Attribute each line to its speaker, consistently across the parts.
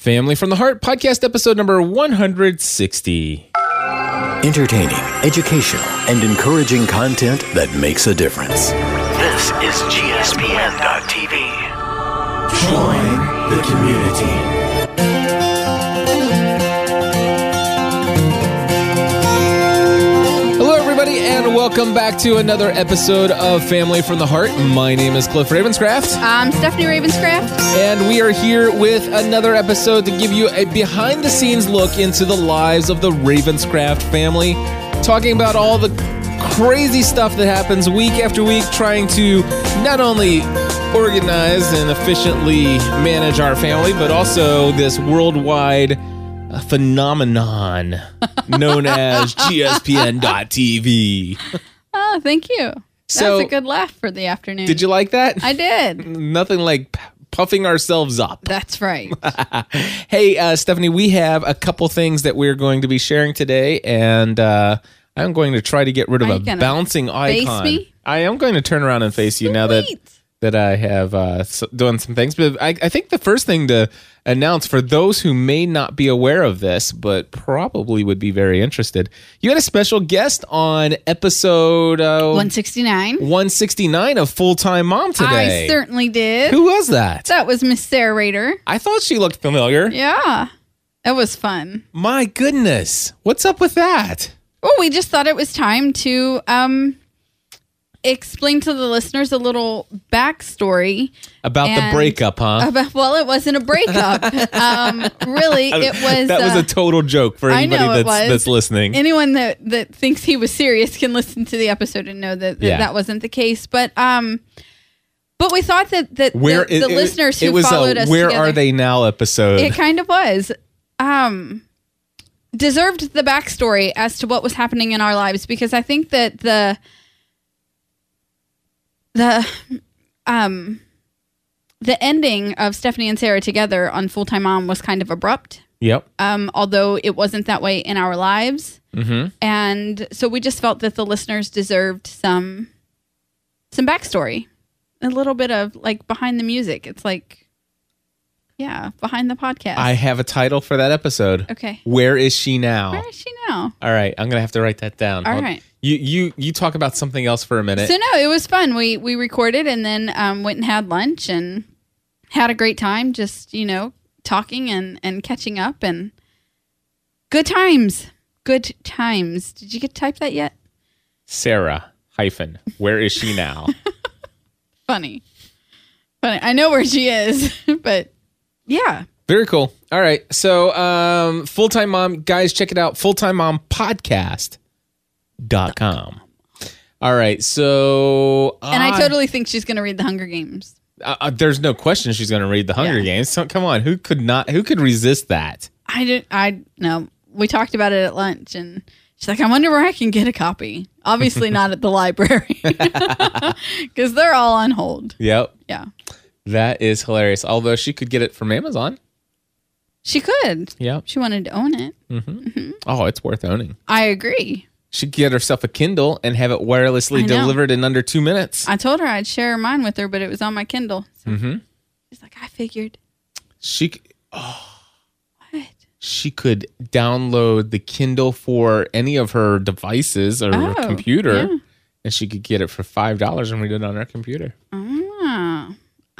Speaker 1: Family from the Heart podcast episode number 160.
Speaker 2: Entertaining, educational, and encouraging content that makes a difference.
Speaker 3: This is GSPN.TV.
Speaker 2: Join the community.
Speaker 1: Welcome back to another episode of Family from the Heart. My name is Cliff Ravenscraft,
Speaker 4: I'm Stephanie Ravenscraft.
Speaker 1: and we are here with another episode to give you a behind the scenes look into the lives of the Ravenscraft family, talking about all the crazy stuff that happens week after week, trying to not only organize and efficiently manage our family, but also this worldwide uh, phenomenon known as GSPN.TV.
Speaker 4: Oh, thank you.
Speaker 1: So-
Speaker 4: That's a good laugh for the afternoon.
Speaker 1: Did you like that?
Speaker 4: I did.
Speaker 1: Nothing like p- puffing ourselves up.
Speaker 4: That's right.
Speaker 1: Hey, uh, Stephanie, we have a couple things that we're going to be sharing today, and uh, I'm going to try to get rid of
Speaker 4: Are
Speaker 1: a bouncing
Speaker 4: face
Speaker 1: icon.
Speaker 4: me?
Speaker 1: I am going to turn around and face you now that
Speaker 4: Sweet.
Speaker 1: That I have uh, done some things. But I, I think the first thing to announce for those who may not be aware of this, but probably would be very interested, you had a special guest on episode uh,
Speaker 4: 169.
Speaker 1: 169 of Full Time Mom today.
Speaker 4: I certainly did.
Speaker 1: Who was that?
Speaker 4: That was Miss Sarah Rader.
Speaker 1: I thought she looked familiar.
Speaker 4: Yeah. It was fun.
Speaker 1: My goodness. What's up with that?
Speaker 4: Well, we just thought it was time to um explain to the listeners a little backstory
Speaker 1: About the breakup, huh?
Speaker 4: about well, it wasn't a breakup. um really it was
Speaker 1: that was
Speaker 4: uh,
Speaker 1: a total joke for anybody that's that's listening.
Speaker 4: anyone that that thinks he was serious can listen to the episode and know that that,
Speaker 1: Yeah.
Speaker 4: that wasn't the case but um but we thought that that
Speaker 1: where
Speaker 4: the, the
Speaker 1: it-
Speaker 4: listeners who
Speaker 1: it was
Speaker 4: followed
Speaker 1: a
Speaker 4: us
Speaker 1: where
Speaker 4: together,
Speaker 1: are they now episode.
Speaker 4: it kind of was um deserved the backstory as to what was happening in our lives because i think that the the um the ending of stephanie and sarah together on full-time mom was kind of abrupt
Speaker 1: yep.
Speaker 4: um, although it wasn't that way in our lives.
Speaker 1: Mm-hmm.
Speaker 4: And so we just felt that the listeners deserved some some backstory, a little bit of like behind the music. It's like, yeah, behind the podcast.
Speaker 1: I have a title for that episode.
Speaker 4: okay.
Speaker 1: Where is she now?
Speaker 4: Where is she now?
Speaker 1: All right, I'm gonna have to write that down.
Speaker 4: All
Speaker 1: Hold-
Speaker 4: right.
Speaker 1: You you you talk about something else for a minute.
Speaker 4: So no, it was fun. We we recorded and then um, went and had lunch and had a great time. Just you know talking and and catching up and good times. Good times. Did you get to type that yet?
Speaker 1: Sarah hyphen. Where is she now?
Speaker 4: funny. Funny. I know where she is, but yeah.
Speaker 1: Very cool. All right. So, um, full time mom, guys, check it out. Full time mom podcast.com. All right. So,
Speaker 4: And I totally think she's going to read the Hunger Games.
Speaker 1: uh, uh, there's no question she's going to read the Hunger
Speaker 4: Yeah.
Speaker 1: Games. So, come on. Who could not, who could resist that?
Speaker 4: I didn't, I know. We talked about it at lunch and she's like, I wonder where I can get a copy. Obviously not at the library because they're all on hold.
Speaker 1: Yep.
Speaker 4: Yeah.
Speaker 1: That is hilarious. Although she could get it from Amazon.
Speaker 4: She could.
Speaker 1: Yeah.
Speaker 4: She wanted to own it.
Speaker 1: Oh, it's worth owning.
Speaker 4: I agree.
Speaker 1: She could get herself a Kindle and have it wirelessly delivered in under two minutes.
Speaker 4: I told her I'd share mine with her, but it was on my Kindle. So
Speaker 1: mm-hmm.
Speaker 4: she's like, I figured.
Speaker 1: She c-
Speaker 4: What?
Speaker 1: she could download the Kindle for any of her devices or her
Speaker 4: Oh,
Speaker 1: computer,
Speaker 4: yeah.
Speaker 1: and she could get it for five dollars and read it on her computer.
Speaker 4: Oh,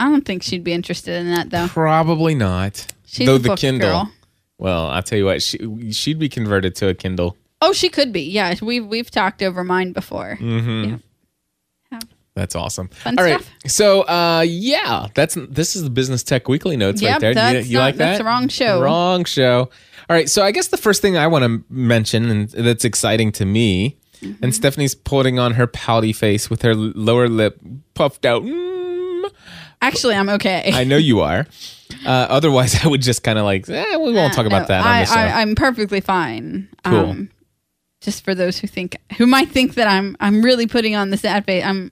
Speaker 4: I don't think she'd be interested in that though.
Speaker 1: Probably not.
Speaker 4: She's
Speaker 1: Though
Speaker 4: a
Speaker 1: the
Speaker 4: book
Speaker 1: Kindle.
Speaker 4: girl.
Speaker 1: Well, I'll tell you what, she she'd be converted to a Kindle.
Speaker 4: Oh, she could be. Yeah, we've we've talked over mine before.
Speaker 1: Mm-hmm.
Speaker 4: Yeah. Yeah.
Speaker 1: That's awesome.
Speaker 4: Fun
Speaker 1: All right,
Speaker 4: stuff.
Speaker 1: so uh, yeah, that's this is the Business Tech Weekly notes right there.
Speaker 4: that's
Speaker 1: you, you
Speaker 4: not-
Speaker 1: like that?
Speaker 4: that's the wrong show.
Speaker 1: Wrong show. All right, so I guess the first thing I want to mention, and that's exciting to me,
Speaker 4: Mm-hmm.
Speaker 1: and Stephanie's putting on her pouty face with her lower lip puffed out. Mm,
Speaker 4: Actually, I'm okay.
Speaker 1: I know you are. Uh, otherwise, I would just kind of like, eh, we won't talk about
Speaker 4: No,
Speaker 1: that on
Speaker 4: I,
Speaker 1: the show.
Speaker 4: I, I'm perfectly fine. Um,
Speaker 1: Cool.
Speaker 4: just for those who think who might think that I'm I'm really putting on the sad face. I'm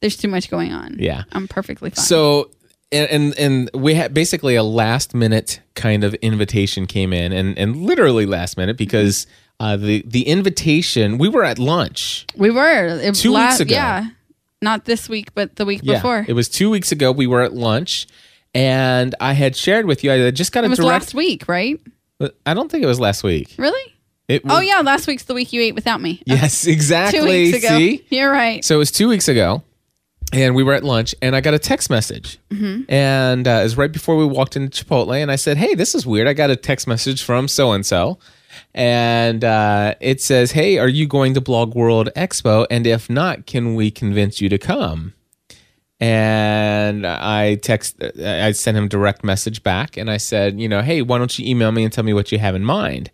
Speaker 4: there's too much going on.
Speaker 1: Yeah.
Speaker 4: I'm perfectly fine.
Speaker 1: So and and, and we had basically a last minute kind of invitation came in and and literally last minute because uh, the the invitation we were at lunch.
Speaker 4: we were it
Speaker 1: Two weeks ago.
Speaker 4: Yeah, not this week, but the week
Speaker 1: Yeah,
Speaker 4: before.
Speaker 1: it was two weeks ago. We were at lunch, And I had shared with you, I just got a
Speaker 4: It was
Speaker 1: direct.
Speaker 4: last week, right?
Speaker 1: I don't think it was last week.
Speaker 4: Really?
Speaker 1: It,
Speaker 4: Oh yeah, last week's the week you ate without me.
Speaker 1: Yes, exactly.
Speaker 4: Two weeks ago.
Speaker 1: See?
Speaker 4: You're right.
Speaker 1: So it was two weeks ago, and we were at lunch, and I got a text message, and uh, it was right before we walked into Chipotle, and I said, "Hey, this is weird. I got a text message from so and so." And uh, it says, "Hey, are you going to Blog World Expo? And if not, can we convince you to come?" And I text, I sent him direct message back, and I said, "You know, hey, why don't you email me and tell me what you have in mind?"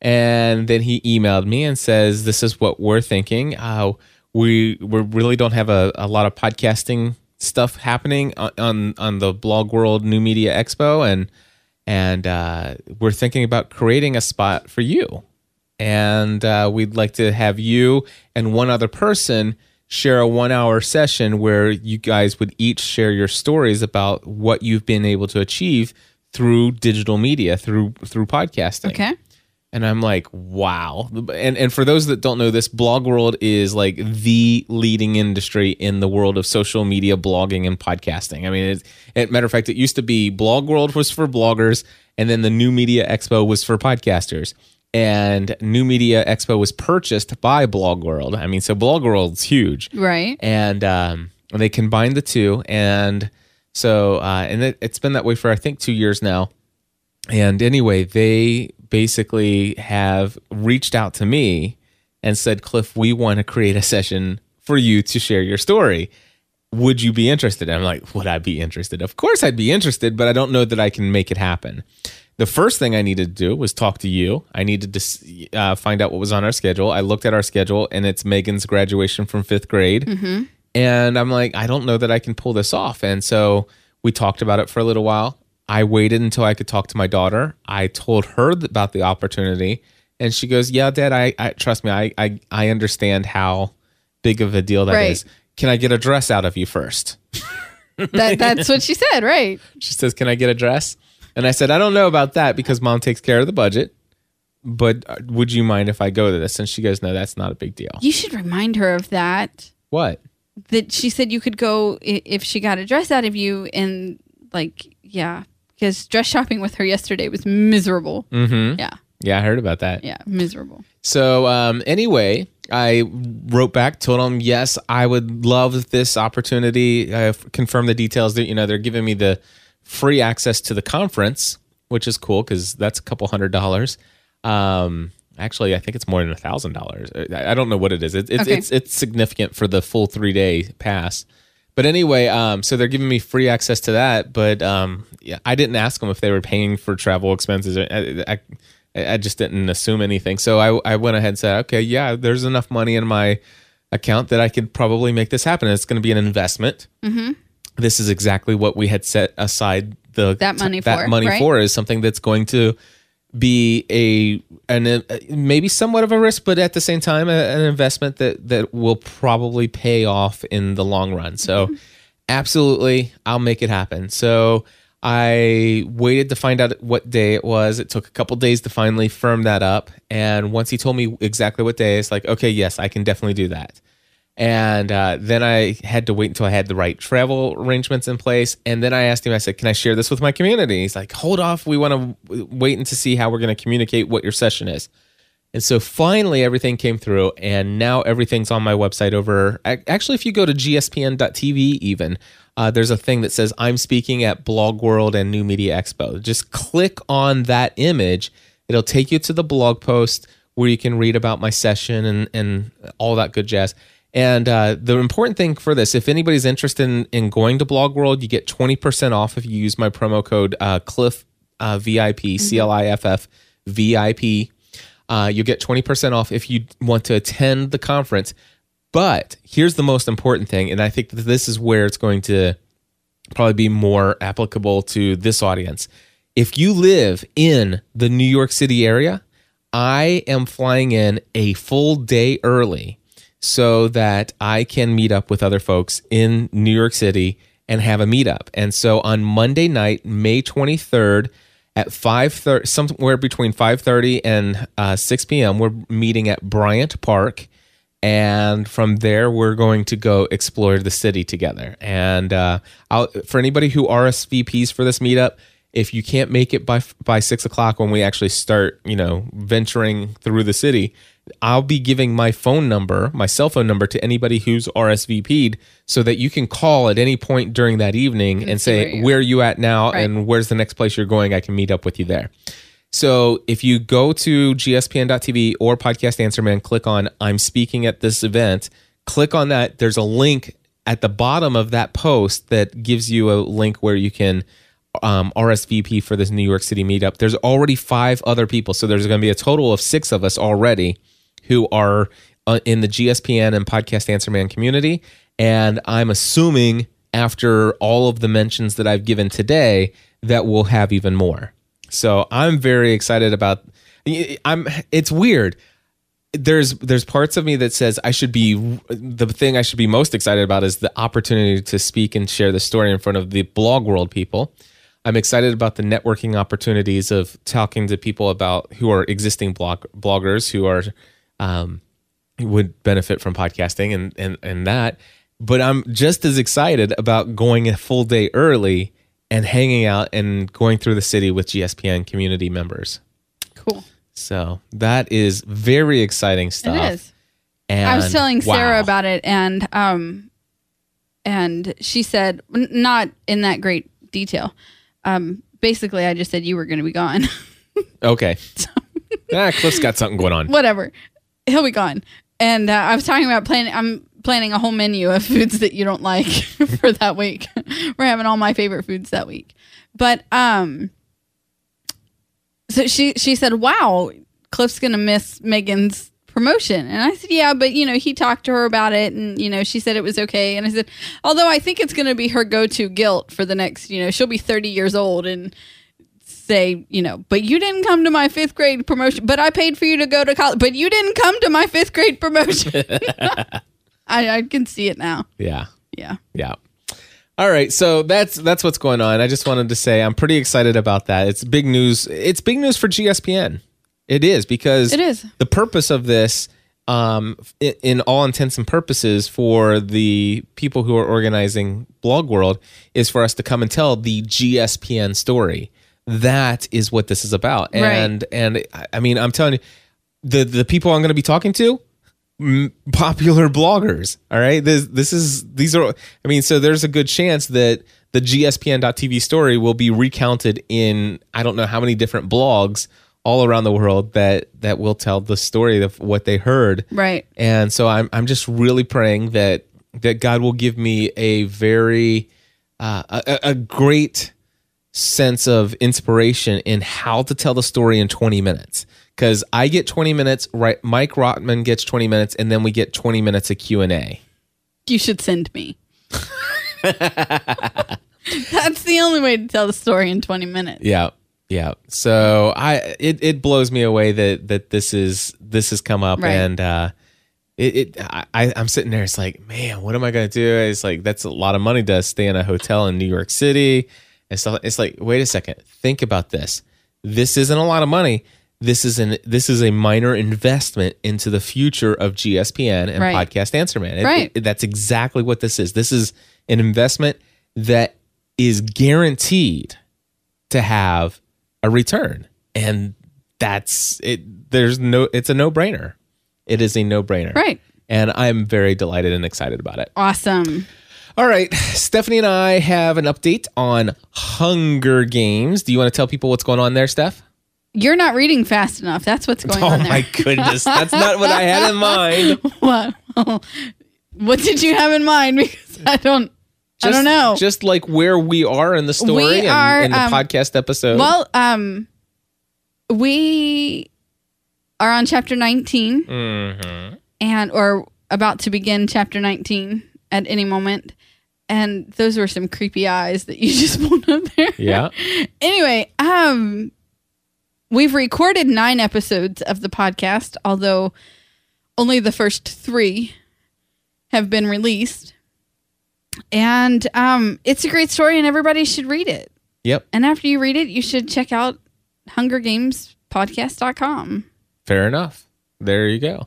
Speaker 1: And then he emailed me and says, "This is what we're thinking. Uh, we we really don't have a, a lot of podcasting stuff happening on, on on the Blog World New Media Expo, and and uh, we're thinking about creating a spot for you. And uh, we'd like to have you and one other person share a one hour session where you guys would each share your stories about what you've been able to achieve through digital media through through podcasting
Speaker 4: Okay.
Speaker 1: And I'm like, wow. And and for those that don't know this, Blog World is like the leading industry in the world of social media blogging and podcasting. I mean, it's, as matter of fact, it used to be Blog World was for bloggers, and then the New Media Expo was for podcasters. And New Media Expo was purchased by Blog World. I mean, so Blog World's huge
Speaker 4: Right.
Speaker 1: and um, they combined the two and so uh, and it, it's been that way for i think two years now and anyway they basically have reached out to me and said cliff we want to create a session for you to share your story would you be interested and i'm like would i be interested of course i'd be interested but i don't know that i can make it happen the first thing I needed to do was talk to you. I needed to uh, find out what was on our schedule. I looked at our schedule, and it's Megan's graduation from fifth grade. And I'm like, I don't know that I can pull this off. And so we talked about it for a little while. I waited until I could talk to my daughter. I told her about the opportunity, and she goes, "Yeah, Dad, I, I trust me. I, I I understand how big of a deal that is.
Speaker 4: Right.
Speaker 1: Can I get a dress out of you first?
Speaker 4: That that's what she said, right?
Speaker 1: She says, "Can I get a dress?" And I said, "I don't know about that because Mom takes care of the budget, but uh, would you mind if I go to this?" And she goes, "No, that's not a big deal."
Speaker 4: You should remind her of that.
Speaker 1: What?
Speaker 4: That she said you could go if she got a dress out of you, and like, yeah, because dress shopping with her yesterday was miserable.
Speaker 1: Mm-hmm.
Speaker 4: Yeah,
Speaker 1: Yeah, I heard about that.
Speaker 4: yeah, miserable.
Speaker 1: So um, anyway, I wrote back, told them yes, I would love this opportunity. I confirmed the details that you know they're giving me the free access to the conference, which is cool because that's a couple hundred dollars. Um, actually, I think it's more than a thousand dollars. I I don't know what it is. It, it's
Speaker 4: Okay.
Speaker 1: it's it's significant for the full three day pass. But anyway, um, so they're giving me free access to that. But um, yeah, I didn't ask them if they were paying for travel expenses. I, I, I just didn't assume anything. So I, I went ahead and said, okay, yeah, there's enough money in my account that I could probably make this happen. It's going to be an investment. Mm-hmm. This is exactly what we had set aside the
Speaker 4: That money
Speaker 1: that
Speaker 4: for,
Speaker 1: money
Speaker 4: right?
Speaker 1: for is something that's going to be a an uh, maybe somewhat of a risk, but at the same time a, an investment that that will probably pay off in the long run. So,
Speaker 4: Mm-hmm.
Speaker 1: absolutely, I'll make it happen. So I waited to find out what day it was. It took a couple days to finally firm that up, and once he told me exactly what day, it's like, okay, yes, I can definitely do that. And uh, then I had to wait until I had the right travel arrangements in place. And then I asked him, I said, Can I share this with my community? He's like, Hold off. We want to wait and to see how we're going to communicate what your session is. And so finally, everything came through, and now everything's on my website. Over actually, if you go to gspn.tv, even uh, there's a thing that says I'm speaking at Blog World and New Media Expo. Just click on that image; it'll take you to the blog post where you can read about my session and and all that good jazz. And uh, the important thing for this, if anybody's interested in, in going to Blog World, you get 20% off if you use my promo code uh, Cliff uh, VIP, C L I F F VIP. Uh, you get 20% off if you want to attend the conference. But here's the most important thing, and I think that this is where it's going to probably be more applicable to this audience. If you live in the New York City area, I am flying in a full day early so that I can meet up with other folks in New York City and have a meetup. And so on Monday night, May 23rd at 5:30 somewhere between 5:30 and uh, 6 p.m. we're meeting at Bryant Park and from there we're going to go explore the city together. And uh, for anybody who RSVPs for this meetup, if you can't make it by by six o'clock when we actually start, you know, venturing through the city, I'll be giving my phone number, my cell phone number, to anybody who's RSVP'd, so that you can call at any point during that evening and,
Speaker 4: where
Speaker 1: say
Speaker 4: you're-
Speaker 1: where are you at now
Speaker 4: Right.
Speaker 1: and where's the next place you're going. I can meet up with you there. So if you go to gspn.tv or Podcast Answer Man, click on I'm speaking at this event, click on that. There's a link at the bottom of that post that gives you a link where you can um, RSVP for this New York City meetup. There's already five other people. So there's going to be a total of six of us already who are uh, in the GSPN and Podcast Answer Man community. And I'm assuming after all of the mentions that I've given today that we'll have even more. So I'm very excited about I'm it's weird. There's there's parts of me that says I should be the thing I should be most excited about is the opportunity to speak and share the story in front of the blog world people. I'm excited about the networking opportunities of talking to people about who are existing blog bloggers who are um, would benefit from podcasting and and and that. But I'm just as excited about going a full day early and hanging out and going through the city with GSPN community members.
Speaker 4: Cool.
Speaker 1: So that is very exciting stuff.
Speaker 4: It is.
Speaker 1: And
Speaker 4: I was telling Sarah about it, and um, and she said not in that great detail. Um, basically, I just said you were going to be gone.
Speaker 1: Okay. ah, Cliff's got something going on.
Speaker 4: Whatever, he'll be gone. And uh, I was talking about planning. I'm planning a whole menu of foods that you don't like for that week. We're having all my favorite foods that week. But um, so she she said, "Wow, Cliff's gonna miss Megan's promotion," and I said, "Yeah, but you know, he talked to her about it, and you know, she said it was okay." And I said, "Although I think it's gonna be her go-to guilt for the next, you know, she'll be 30 years old and." Say, you know, but you didn't come to my fifth grade promotion, but I paid for you to go to college, but you didn't come to my fifth grade promotion. I, I can see it now.
Speaker 1: Yeah.
Speaker 4: Yeah.
Speaker 1: Yeah. All right, so that's that's what's going on. I just wanted to say I'm pretty excited about that. It's big news. It's big news for GSPN. It is because
Speaker 4: It is.
Speaker 1: the purpose of this, um, in, in all intents and purposes, for the people who are organizing Blog World, is for us to come and tell the GSPN story. That is what this is about,
Speaker 4: Right.
Speaker 1: and and I- mean, I'm telling you, the the people I'm going to be talking to, m- popular bloggers. All right, this this is these are. I mean, so there's a good chance that the GSPN.TV story will be recounted in I don't know how many different blogs all around the world that that will tell the story of what they heard.
Speaker 4: Right.
Speaker 1: And so I'm I'm just really praying that that God will give me a very uh, a- a great sense of inspiration in how to tell the story in 20 minutes because I get 20 minutes right Mike Rotman gets 20 minutes and then we get 20 minutes of Q&A.
Speaker 4: You should send me. That's the only way to tell the story in 20 minutes.
Speaker 1: Yeah. Yeah. So I it, it blows me away that that this is this has come up
Speaker 4: Right.
Speaker 1: and uh it, it I, I'm sitting there, it's like, man, what am I gonna do? It's like that's a lot of money to stay in a hotel in New York City and stuff. It's like, wait a second, think about this. This isn't a lot of money. This is an this is a minor investment into the future of GSPN and
Speaker 4: Right.
Speaker 1: Podcast Answer Man. It-
Speaker 4: Right.
Speaker 1: it- that's exactly what this is. This is an investment that is guaranteed to have a return and that's it there's no it's a no-brainer it is a no-brainer
Speaker 4: Right.
Speaker 1: and i'm very delighted and excited about it
Speaker 4: Awesome.
Speaker 1: All right stephanie and i have an update on hunger games do you want to tell people what's going on there steph
Speaker 4: You're not reading fast enough. That's what's going
Speaker 1: oh
Speaker 4: on there.
Speaker 1: my goodness that's not what i had in mind
Speaker 4: What? what did you have in mind? Because I don't. I don't know.
Speaker 1: just like where we are in the story
Speaker 4: We
Speaker 1: and
Speaker 4: are,
Speaker 1: in the
Speaker 4: um,
Speaker 1: podcast episode
Speaker 4: well, um, we are on chapter 19
Speaker 1: Mm-hmm.
Speaker 4: and or about to begin chapter 19 at any moment. And those were some creepy eyes that you just pulled up there.
Speaker 1: yeah
Speaker 4: anyway, um we've recorded 9 episodes of the podcast, although only the first 3 have been released. And um it's a great story and everybody should read it.
Speaker 1: yep
Speaker 4: And after you read it, you should check out hungergamespodcast.com.
Speaker 1: Fair enough. There you go.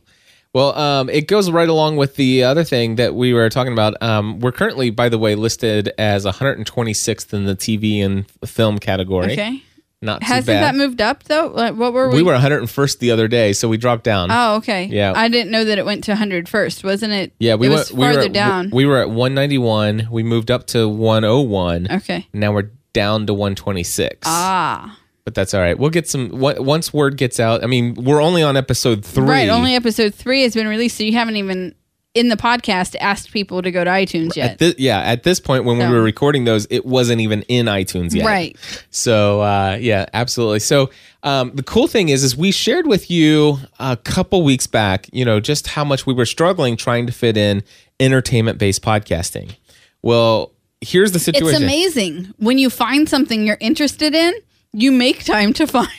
Speaker 1: Well, um, it goes right along with the other thing that we were talking about. Um, we're currently, by the way, listed as 126th in the TV and film category.
Speaker 4: Okay.
Speaker 1: Not
Speaker 4: Hasn't
Speaker 1: bad.
Speaker 4: that moved up though? Like, what were we?
Speaker 1: we were 101st the other day, so we dropped down.
Speaker 4: Oh, okay.
Speaker 1: Yeah.
Speaker 4: I didn't know that it went to 101st. wasn't it?
Speaker 1: yeah, we
Speaker 4: it
Speaker 1: went
Speaker 4: was
Speaker 1: we
Speaker 4: farther
Speaker 1: were at,
Speaker 4: down.
Speaker 1: We were at 191. We moved up to 101.
Speaker 4: okay.
Speaker 1: Now we're down to 126.
Speaker 4: Ah.
Speaker 1: But that's all right. We'll get some on- once word gets out. I mean, we're only on episode 3.
Speaker 4: Right. Only episode three has been released, so you haven't even in the podcast asked people to go to iTunes yet.
Speaker 1: At yeah, at this point when we were recording those, it wasn't even in iTunes yet.
Speaker 4: Right.
Speaker 1: So uh, yeah, absolutely. So um, the cool thing is, is we shared with you a couple weeks back, you know, just how much we were struggling trying to fit in entertainment-based podcasting. Well, here's the situation.
Speaker 4: It's amazing when you find something you're interested in, you make time to find.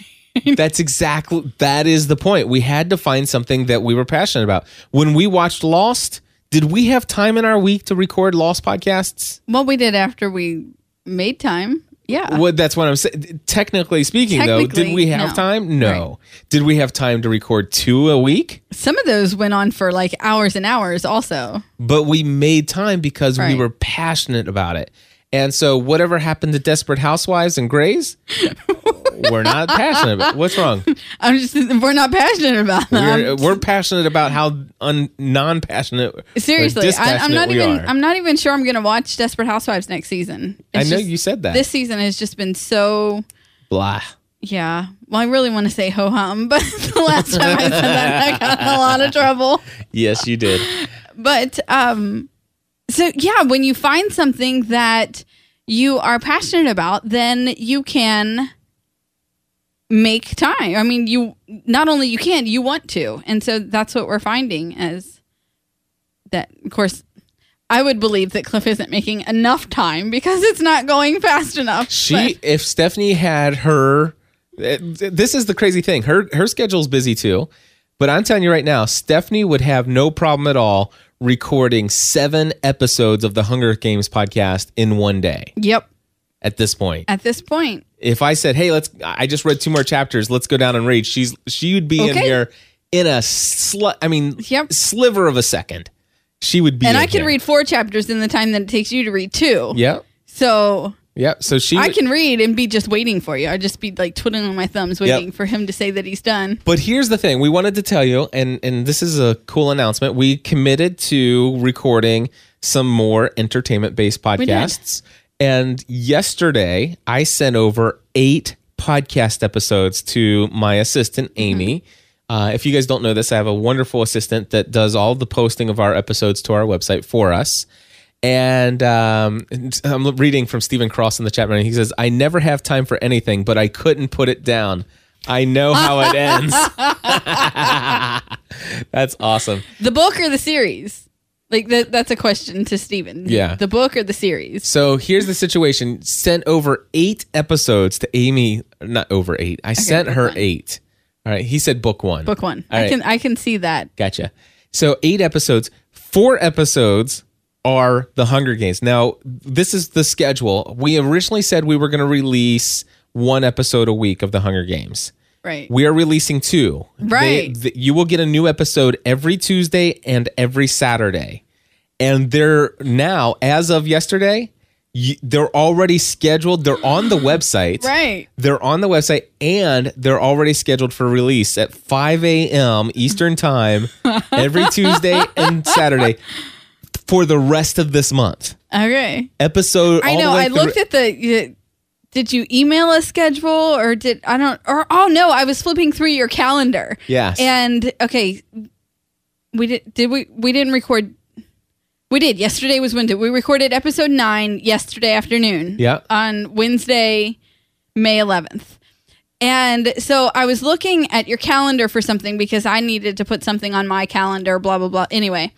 Speaker 1: That's exactly that is the point. We had to find something that we were passionate about. When we watched Lost, did we have time in our week to record Lost podcasts?
Speaker 4: Well, we did after we made time. Yeah.
Speaker 1: Well, that's what I'm saying. Technically speaking, though, did we have
Speaker 4: no.
Speaker 1: time? No. Did we have time to record two a week?
Speaker 4: Some of those went on for like hours and hours also.
Speaker 1: But we made time because we were passionate about it. And so, whatever happened to Desperate Housewives and Grey's, we're not passionate about. What's wrong?
Speaker 4: I'm just we're not passionate about them.
Speaker 1: We're, we're passionate about how un, non-passionate.
Speaker 4: Seriously, I, I'm not even.
Speaker 1: are.
Speaker 4: I'm not even sure I'm going to watch Desperate Housewives next season.
Speaker 1: I know
Speaker 4: just-
Speaker 1: you said that.
Speaker 4: This season has just been so.
Speaker 1: Blah.
Speaker 4: Yeah. Well, I really want to say ho hum, but the last time I said that, I got in a lot of trouble.
Speaker 1: Yes, you did.
Speaker 4: But um, so yeah, when you find something that you are passionate about, then you can make time. I mean, you not only you can, you want to, and so that's what we're finding as that. Of course, I would believe that Cliff isn't making enough time because it's not going fast enough.
Speaker 1: She,
Speaker 4: but-
Speaker 1: if Stephanie had her, eh, this is the crazy thing. Her her schedule's busy too, but I'm telling you right now, Stephanie would have no problem at all recording seven episodes of the Hunger Games podcast in one day.
Speaker 4: yep.
Speaker 1: At this point,
Speaker 4: At this point,
Speaker 1: if I said, "Hey, let's," I just read two more chapters. Let's go down and read. She's she would be in here in a sl- I mean,
Speaker 4: Yep.
Speaker 1: sliver of a second. She would be,
Speaker 4: and I could read four chapters in the time that it takes you to read two.
Speaker 1: Yep,
Speaker 4: So
Speaker 1: yep. So she,
Speaker 4: I can read and be just waiting for you. I'd just be like twiddling my thumbs, waiting for him to say that he's done.
Speaker 1: But here's the thing: we wanted to tell you, and and this is a cool announcement. We committed to recording some more entertainment-based
Speaker 4: did.
Speaker 1: podcasts. And yesterday, I sent over eight podcast episodes to my assistant Amy. Uh, if you guys don't know this, I have a wonderful assistant that does all the posting of our episodes to our website for us. And um, I'm reading from Stephen Cross in the chat room. He says, "I never have time for anything, but I couldn't put it down. I know how it ends." That's awesome.
Speaker 4: The book or the series? Like that, that's a question to Steven.
Speaker 1: Yeah.
Speaker 4: The book or the series?
Speaker 1: So here's the situation: sent over eight episodes to Amy. Not over eight. I sent her
Speaker 4: one.
Speaker 1: eight. All right. He said book one.
Speaker 4: Book one.
Speaker 1: All
Speaker 4: I
Speaker 1: right.
Speaker 4: can I can see that.
Speaker 1: Gotcha. So eight episodes. Four episodes are the Hunger Games. Now, this is the schedule. We originally said we were going to release one episode a week of the Hunger Games.
Speaker 4: Right.
Speaker 1: We are releasing two.
Speaker 4: Right.
Speaker 1: They- th- you will get a new episode every Tuesday and every Saturday. And they're now, as of yesterday, you, they're already scheduled. They're on the website.
Speaker 4: right.
Speaker 1: They're on the website and they're already scheduled for release at 5 a.m. Eastern Time every Tuesday and Saturday for the rest of this month.
Speaker 4: Okay.
Speaker 1: Episode.
Speaker 4: I know. I looked at the. Did you email a schedule or did I don't or oh no I was flipping through your calendar.
Speaker 1: Yes.
Speaker 4: And okay, we did did we we didn't record. We did. Yesterday was Wednesday. We recorded episode nine yesterday afternoon.
Speaker 1: Yeah.
Speaker 4: On Wednesday, May 11th. And so I was looking at your calendar for something because I needed to put something on my calendar, blah, blah, blah. Anyway,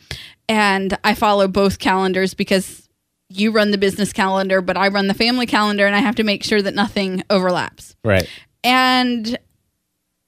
Speaker 4: and I follow both calendars because you run the business calendar, but I run the family calendar and I have to make sure that nothing overlaps.
Speaker 1: Right.
Speaker 4: And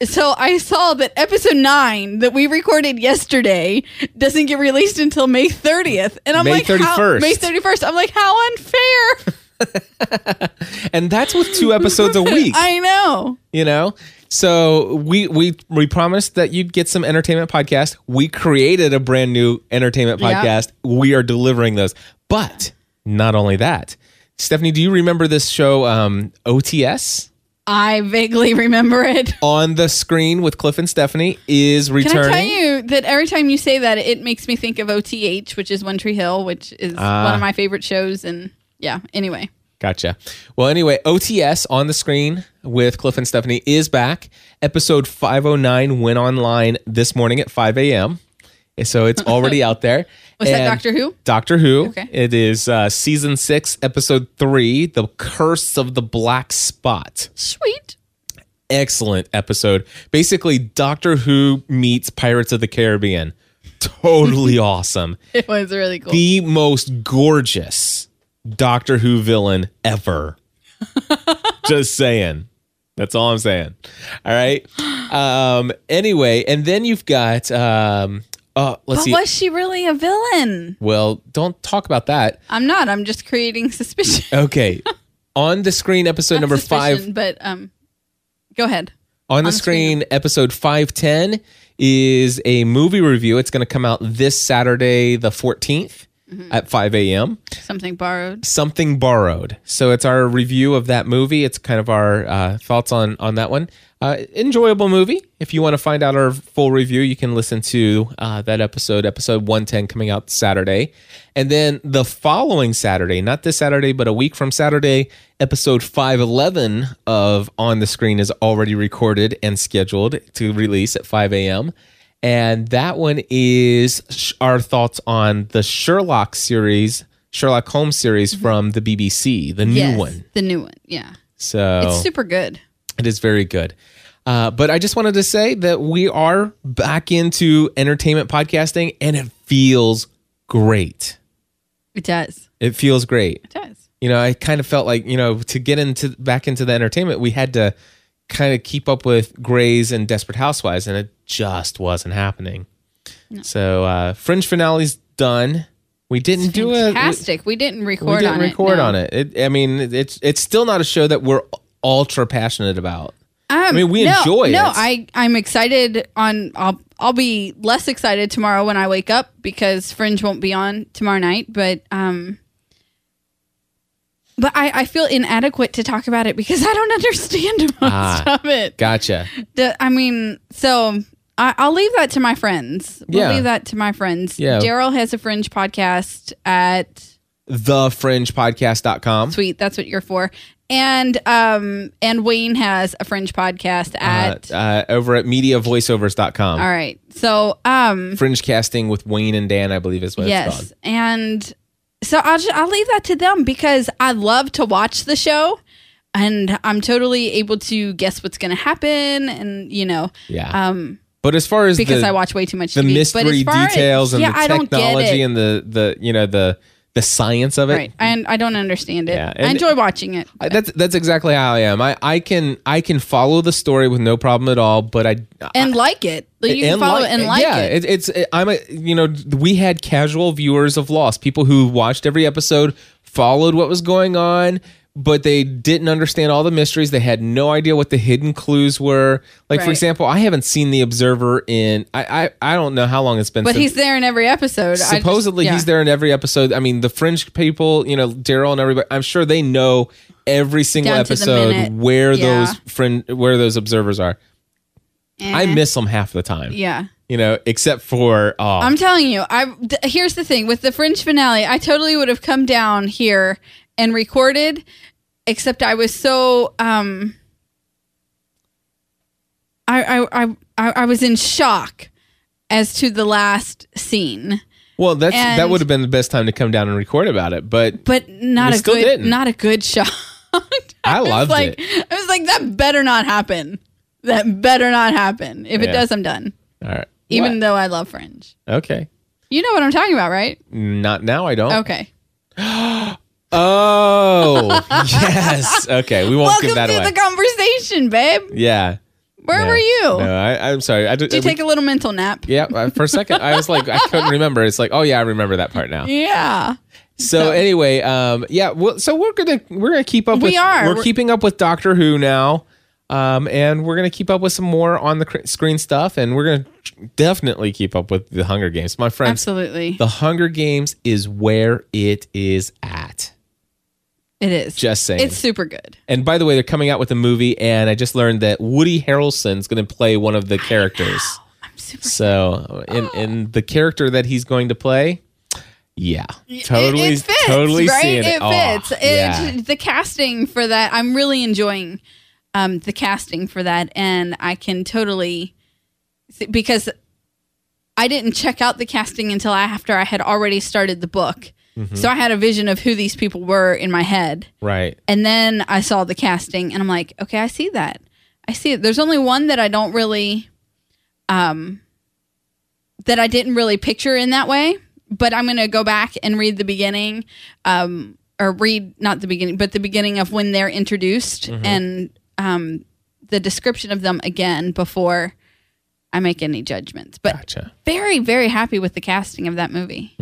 Speaker 4: so I saw that episode nine that we recorded yesterday doesn't get released until May 30th. And I'm
Speaker 1: May
Speaker 4: like, how-
Speaker 1: 31st.
Speaker 4: May 31st. I'm like, how unfair.
Speaker 1: and that's with two episodes a week.
Speaker 4: I know.
Speaker 1: you know so we we we promised that you'd get some entertainment podcast we created a brand new entertainment podcast we are delivering those but not only that stephanie do you remember this show um ots
Speaker 4: I vaguely remember it.
Speaker 1: on the screen with cliff and stephanie is returning.
Speaker 4: Can I tell you that every time you say that, it makes me think of OTH, which is One Tree Hill, which is
Speaker 1: Ah.
Speaker 4: one of my favorite shows. And yeah, anyway.
Speaker 1: Gotcha. Well, anyway, OTS on the screen with Cliff and Stephanie is back. Episode 509 went online this morning at 5 a.m. So it's already out there.
Speaker 4: Was that
Speaker 1: And
Speaker 4: Doctor Who?
Speaker 1: Doctor Who.
Speaker 4: Okay.
Speaker 1: It is uh, season six, episode three, The Curse of the Black Spot.
Speaker 4: Sweet.
Speaker 1: Excellent episode. Basically, Doctor Who meets Pirates of the Caribbean. Totally awesome
Speaker 4: It was really cool.
Speaker 1: the most gorgeous Doctor Who villain ever. Just saying. That's all I'm saying. All right. Um. Anyway, and then you've got um. Oh, let's
Speaker 4: but
Speaker 1: see.
Speaker 4: was she really a villain?
Speaker 1: Well, don't talk about that.
Speaker 4: I'm not. I'm just creating suspicion.
Speaker 1: Okay. On the screen, episode
Speaker 4: Not
Speaker 1: number five.
Speaker 4: But um, go ahead.
Speaker 1: On the
Speaker 4: the screen.
Speaker 1: screen, episode 510 is a movie review. It's going to come out this Saturday, the 14th
Speaker 4: Mm-hmm.
Speaker 1: at 5 a.m.
Speaker 4: Something borrowed.
Speaker 1: something borrowed so it's our review of that movie it's kind of our uh, thoughts on on that one uh, enjoyable movie if you want to find out our full review you can listen to uh, that episode episode 110 coming out saturday and then the following saturday not this saturday but a week from saturday episode 511 of on the screen is already recorded and scheduled to release at 5 a.m and that one is sh- our thoughts on the Sherlock series, Sherlock Holmes series from the BBC, the new
Speaker 4: yes,
Speaker 1: one.
Speaker 4: The new one. Yeah.
Speaker 1: So
Speaker 4: It's super good.
Speaker 1: it is very good. Uh, but I just wanted to say that we are back into entertainment podcasting, and it feels great.
Speaker 4: It does.
Speaker 1: It feels great.
Speaker 4: It does.
Speaker 1: You know, I kind of felt like you know to get into back into the entertainment, we had to kind of keep up with Grey's and Desperate Housewives, and it just wasn't happening. So uh, Fringe finale's done. We didn't do it.
Speaker 4: Fantastic. We didn't record on it.
Speaker 1: we didn't
Speaker 4: on
Speaker 1: record
Speaker 4: it. no.
Speaker 1: on it. it. I mean, it's it's still not a show that we're ultra passionate about.
Speaker 4: Um,
Speaker 1: I mean, we
Speaker 4: no,
Speaker 1: enjoy
Speaker 4: no,
Speaker 1: it.
Speaker 4: No, I I'm excited. On I'll I'll be less excited tomorrow when I wake up because Fringe won't be on tomorrow night. But um, but I I feel inadequate to talk about it because I don't understand most
Speaker 1: Ah.
Speaker 4: of it.
Speaker 1: Gotcha.
Speaker 4: The- I mean, so I, I'll leave that to my friends. We'll
Speaker 1: Yeah.
Speaker 4: leave that to my friends.
Speaker 1: Yeah.
Speaker 4: Daryl has a Fringe podcast at
Speaker 1: Thefringepodcast.com.
Speaker 4: Sweet. That's what you're for. And um and Wayne has a Fringe podcast at.
Speaker 1: uh, uh, over at mediavoiceovers.com.
Speaker 4: all right. So um
Speaker 1: Fringe casting with Wayne and Dan, I believe is what it's
Speaker 4: yes, and so I'll just, I'll leave that to them because I love to watch the show. And I'm totally able to guess what's going to happen, and you know,
Speaker 1: Yeah.
Speaker 4: um,
Speaker 1: but as far as
Speaker 4: because
Speaker 1: the,
Speaker 4: I watch way too much
Speaker 1: the
Speaker 4: TV.
Speaker 1: mystery
Speaker 4: but as far as-
Speaker 1: details and
Speaker 4: yeah,
Speaker 1: the
Speaker 4: I don't get
Speaker 1: technology and the the you know the the science of it.
Speaker 4: right, and I don't understand it.
Speaker 1: Yeah,
Speaker 4: I enjoy watching it.
Speaker 1: I- That's that's exactly how I am. I, I can I can follow the story with no problem at all, but I
Speaker 4: and like it. Like, you can follow it and like it.
Speaker 1: yeah,
Speaker 4: it.
Speaker 1: it's it, I'm a you know we had casual viewers of Lost, people who watched every episode, followed what was going on, but they didn't understand all the mysteries. They had no idea what the hidden clues were. Like for example, I haven't seen the Observer in I I, I don't know how long it's been.
Speaker 4: But
Speaker 1: since,
Speaker 4: he's there in every episode. I just-
Speaker 1: supposedly
Speaker 4: yeah.
Speaker 1: he's there in every episode. I mean, the Fringe people, you know, Daryl and everybody. I'm sure they know every single
Speaker 4: Down
Speaker 1: episode where
Speaker 4: Yeah.
Speaker 1: those friend where those observers are. I
Speaker 4: Eh.
Speaker 1: miss them half the time.
Speaker 4: Yeah.
Speaker 1: You know, except for oh,
Speaker 4: I'm telling you, I th- here's the thing with the Fringe finale, I totally would have come down here and recorded, except I was so um I I I I, I was in shock as to the last scene.
Speaker 1: well, that's that would have been the best time to come down and record about it. But
Speaker 4: But not a good
Speaker 1: didn't.
Speaker 4: not a good shock.
Speaker 1: I
Speaker 4: was
Speaker 1: loved
Speaker 4: like,
Speaker 1: it.
Speaker 4: I was like, that better not happen. That better not happen. If it does, I'm done.
Speaker 1: All right,
Speaker 4: Even
Speaker 1: What?
Speaker 4: though I love Fringe.
Speaker 1: okay,
Speaker 4: You know what I'm talking about, right?
Speaker 1: not now. I don't.
Speaker 4: Okay.
Speaker 1: Oh, yes. Okay, we won't
Speaker 4: Welcome
Speaker 1: give that Welcome
Speaker 4: to
Speaker 1: away.
Speaker 4: the conversation, babe.
Speaker 1: yeah.
Speaker 4: Where
Speaker 1: No.
Speaker 4: were you?
Speaker 1: No, I, I'm sorry. I
Speaker 4: Did you take a little mental nap?
Speaker 1: Yeah, uh, for a second, I was like, I couldn't remember. It's like, oh yeah, I remember that part now.
Speaker 4: Yeah.
Speaker 1: So,
Speaker 4: So-
Speaker 1: anyway, um, yeah. Well, so we're gonna we're gonna keep up.
Speaker 4: We
Speaker 1: with,
Speaker 4: are.
Speaker 1: We're
Speaker 4: We're-
Speaker 1: keeping up with Doctor Who now, um, and we're gonna keep up with some more on the cr- screen stuff, and we're gonna definitely keep up with the Hunger Games, my friends.
Speaker 4: Absolutely.
Speaker 1: The Hunger Games is where it is at.
Speaker 4: It is.
Speaker 1: Just saying.
Speaker 4: It's super good.
Speaker 1: And by the way, they're coming out with a movie, and I just learned that Woody Harrelson's going to play one of the characters.
Speaker 4: I'm super
Speaker 1: So, in in the character that he's going to play, yeah, totally,
Speaker 4: it, it fits,
Speaker 1: totally
Speaker 4: right?
Speaker 1: seeing it.
Speaker 4: It
Speaker 1: Oh,
Speaker 4: fits. It,
Speaker 1: yeah.
Speaker 4: The casting for that, I'm really enjoying um, the casting for that, and I can totally because I didn't check out the casting until after I had already started the book.
Speaker 1: Mm-hmm.
Speaker 4: So I had a vision of who these people were in my head.
Speaker 1: right.
Speaker 4: And then I saw the casting and I'm like, okay, I see that. I see it. There's only one that I don't really um that I didn't really picture in that way, but I'm going to go back and read the beginning um or read not the beginning, but the beginning of when they're introduced and um the description of them again before I make any judgments. But
Speaker 1: Gotcha.
Speaker 4: very very happy with the casting of that movie.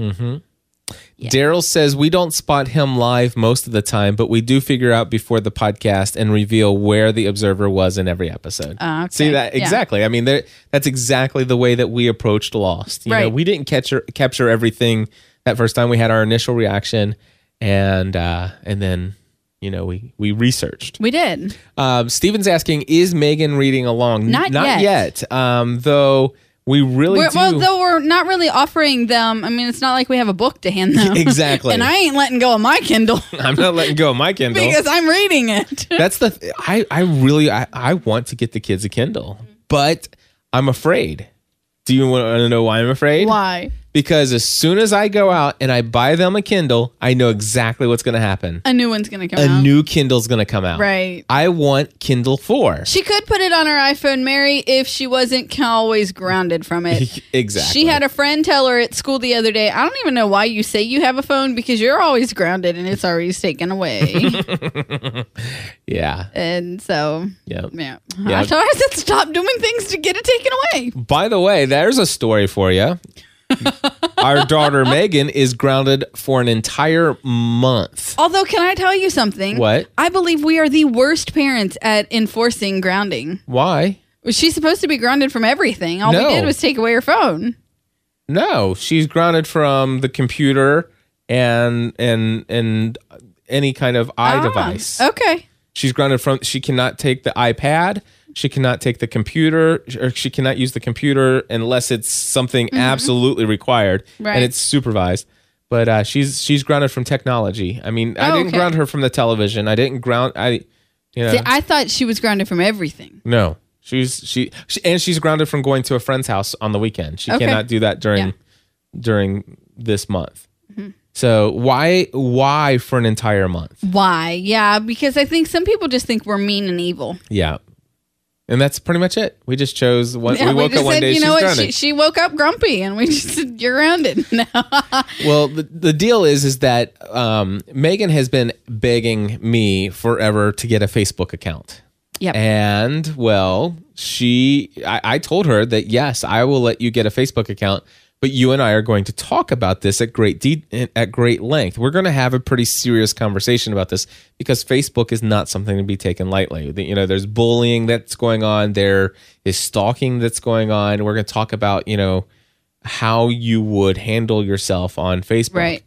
Speaker 4: Yeah.
Speaker 1: Daryl says we don't spot him live most of the time, but we do figure out before the podcast and reveal where the observer was in every episode.
Speaker 4: Ah, okay.
Speaker 1: See that
Speaker 4: Yeah.
Speaker 1: exactly? I mean, that's exactly the way that we approached Lost. You know,
Speaker 4: Right.
Speaker 1: we didn't capture capture everything that first time. We had our initial reaction, and uh, and then you know we we researched.
Speaker 4: We did.
Speaker 1: Um, Steven's asking, is Megan reading along?
Speaker 4: Not
Speaker 1: Not
Speaker 4: yet.
Speaker 1: yet. Um, though we really
Speaker 4: We're,
Speaker 1: do.
Speaker 4: well, though we're not really offering them. I mean, it's not like we have a book to hand them.
Speaker 1: Exactly.
Speaker 4: and I ain't letting go of my Kindle
Speaker 1: I'm not letting go of my Kindle.
Speaker 4: because I'm reading it.
Speaker 1: That's the th- I I really I, I want to get the kids a Kindle, but I'm afraid. Do you want to know why I'm afraid?
Speaker 4: Why?
Speaker 1: Because as soon as I go out and I buy them a Kindle, I know exactly what's going to happen.
Speaker 4: A new one's gonna come out.
Speaker 1: A
Speaker 4: out.
Speaker 1: new Kindle's going to come out.
Speaker 4: Right.
Speaker 1: I want Kindle 4.
Speaker 4: She could put it on her iPhone, Mary, if she wasn't always grounded from it.
Speaker 1: exactly.
Speaker 4: She had a friend tell her at school the other day, I don't even know why you say you have a phone because you're always grounded and it's always taken away.
Speaker 1: Yeah.
Speaker 4: and so,
Speaker 1: Yeah.
Speaker 4: yeah.
Speaker 1: Yeah.
Speaker 4: I told her I said, stop doing things to get it taken away.
Speaker 1: By the way, there's a story for you. Our daughter Megan is grounded for an entire month.
Speaker 4: Although, can I tell you something?
Speaker 1: What?
Speaker 4: I believe we are the worst parents at enforcing grounding.
Speaker 1: Why?
Speaker 4: She's supposed to be grounded from everything. All
Speaker 1: No.
Speaker 4: we did was take away her phone.
Speaker 1: No, she's grounded from the computer and and and any kind of eye
Speaker 4: Ah,
Speaker 1: device.
Speaker 4: Okay.
Speaker 1: She's grounded from. She cannot take the iPad. She cannot take the computer, or she cannot use the computer unless it's something absolutely required
Speaker 4: Mm-hmm. Right.
Speaker 1: and it's supervised. But uh, she's she's grounded from technology. I mean, I
Speaker 4: Oh,
Speaker 1: didn't
Speaker 4: okay.
Speaker 1: ground her from the television. I didn't ground. I, you know,
Speaker 4: See, I thought she was grounded from everything.
Speaker 1: no. She's she, she and she's grounded from going to a friend's house on the weekend. She
Speaker 4: Okay.
Speaker 1: cannot do that during
Speaker 4: Yeah.
Speaker 1: during this month.
Speaker 4: Mm-hmm.
Speaker 1: So why why for an entire month?
Speaker 4: Why? Yeah, because I think some people just think we're mean and evil.
Speaker 1: Yeah. And that's pretty much it. We just chose one.
Speaker 4: Yeah,
Speaker 1: we woke
Speaker 4: just
Speaker 1: up one
Speaker 4: said,
Speaker 1: day.
Speaker 4: you know what? She, she woke up grumpy, and we just said, "You're grounded." No.
Speaker 1: well, the, the deal is, is that um, Megan has been begging me forever to get a Facebook account.
Speaker 4: Yep.
Speaker 1: And well, she, I, I told her that yes, I will let you get a Facebook account, but you and I are going to talk about this at great de- at great length. We're going to have a pretty serious conversation about this because Facebook is not something to be taken lightly. You know, there's bullying that's going on, there is stalking that's going on. We're going to talk about you know how you would handle yourself on Facebook.
Speaker 4: Right.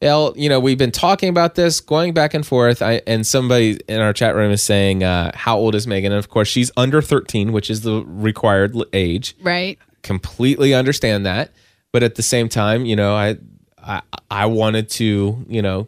Speaker 1: Well, you know, we've been talking about this, going back and forth. I, and somebody in our chat room is saying, uh, "How old is Megan?" And of course, she's under thirteen, which is the required age.
Speaker 4: right.
Speaker 1: Completely understand that, but at the same time, you know, I, I, I wanted to, you know,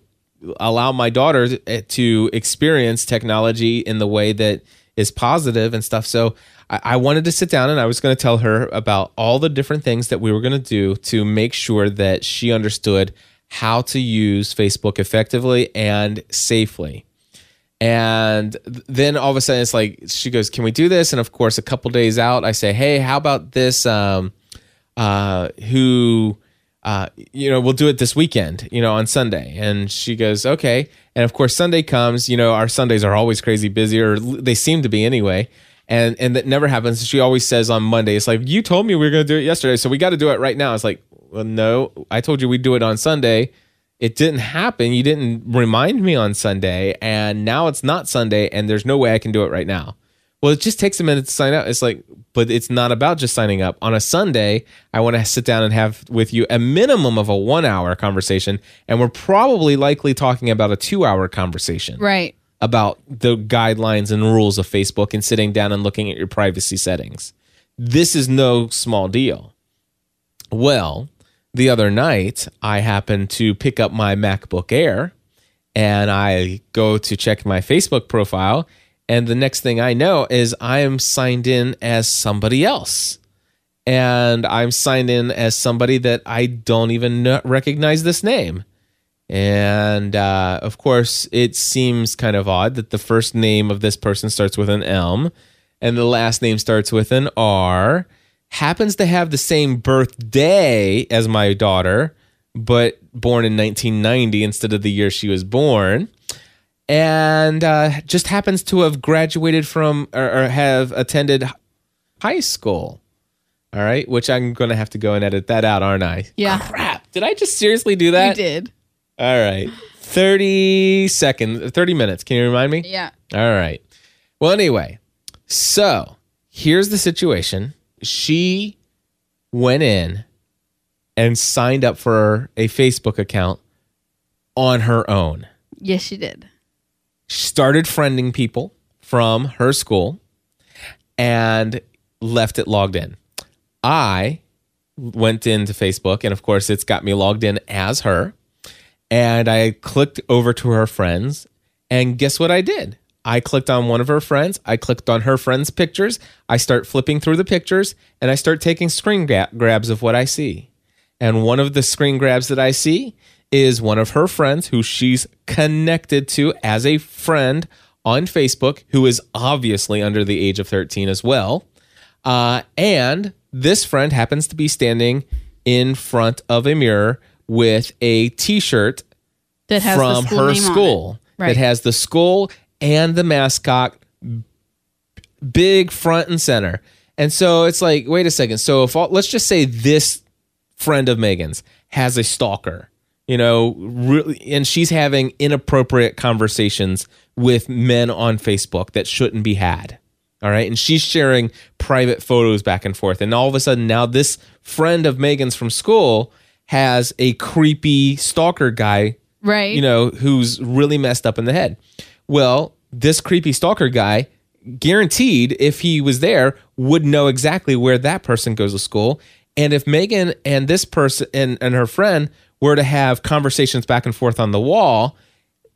Speaker 1: allow my daughter to, to experience technology in the way that is positive and stuff. So I, I wanted to sit down and I was going to tell her about all the different things that we were going to do to make sure that she understood how to use Facebook effectively and safely. And then all of a sudden, it's like she goes, "Can we do this?" And of course, a couple days out, I say, "Hey, how about this? Um, uh, who, uh, you know, we'll do it this weekend, you know, on Sunday." And she goes, "Okay." And of course, Sunday comes. You know, our Sundays are always crazy busy, or they seem to be anyway. And and that never happens. She always says on Monday, "It's like you told me we were going to do it yesterday, so we got to do it right now." It's like, well, no, I told you we'd do it on Sunday it didn't happen. You didn't remind me on Sunday, and now it's not Sunday, and there's no way I can do it right now. Well, it just takes a minute to sign up. It's like, but it's not about just signing up. On a Sunday, I want to sit down and have with you a minimum of a one hour conversation, and we're probably likely talking about a two hour conversation
Speaker 4: Right.
Speaker 1: about the guidelines and rules of Facebook and sitting down and looking at your privacy settings. This is no small deal. Well, the other night, I happened to pick up my MacBook Air and I go to check my Facebook profile. And the next thing I know is I am signed in as somebody else. And I'm signed in as somebody that I don't even recognize this name. And uh, of course, it seems kind of odd that the first name of this person starts with an M and the last name starts with an R. Happens to have the same birthday as my daughter, but born in 1990 instead of the year she was born. And uh, just happens to have graduated from or, or have attended high school. All right, which I'm going to have to go and edit that out, aren't I?
Speaker 4: Yeah.
Speaker 1: Crap. Did I just seriously do that?
Speaker 4: You did.
Speaker 1: All right. 30 seconds, 30 minutes. Can you remind me?
Speaker 4: Yeah.
Speaker 1: All right. Well, anyway, so here's the situation. She went in and signed up for a Facebook account on her own.
Speaker 4: Yes, she did.
Speaker 1: Started friending people from her school and left it logged in. I went into Facebook, and of course, it's got me logged in as her. And I clicked over to her friends, and guess what I did? I clicked on one of her friends. I clicked on her friend's pictures. I start flipping through the pictures, and I start taking screen gra- grabs of what I see. And one of the screen grabs that I see is one of her friends who she's connected to as a friend on Facebook, who is obviously under the age of 13 as well. Uh, and this friend happens to be standing in front of a mirror with a t shirt
Speaker 4: That has
Speaker 1: from
Speaker 4: school
Speaker 1: her school
Speaker 4: Right.
Speaker 1: that has the school and the mascot big front and center. And so it's like, wait a second. So if all, let's just say this friend of Megan's has a stalker, you know, really, and she's having inappropriate conversations with men on Facebook that shouldn't be had. All right. And she's sharing private photos back and forth. And all of a sudden, now this friend of Megan's from school has a creepy stalker guy
Speaker 4: Right.
Speaker 1: you know, who's really messed up in the head. Well, this creepy stalker guy, guaranteed, if he was there, would know exactly where that person goes to school. And if Megan and this person and, and her friend were to have conversations back and forth on the wall,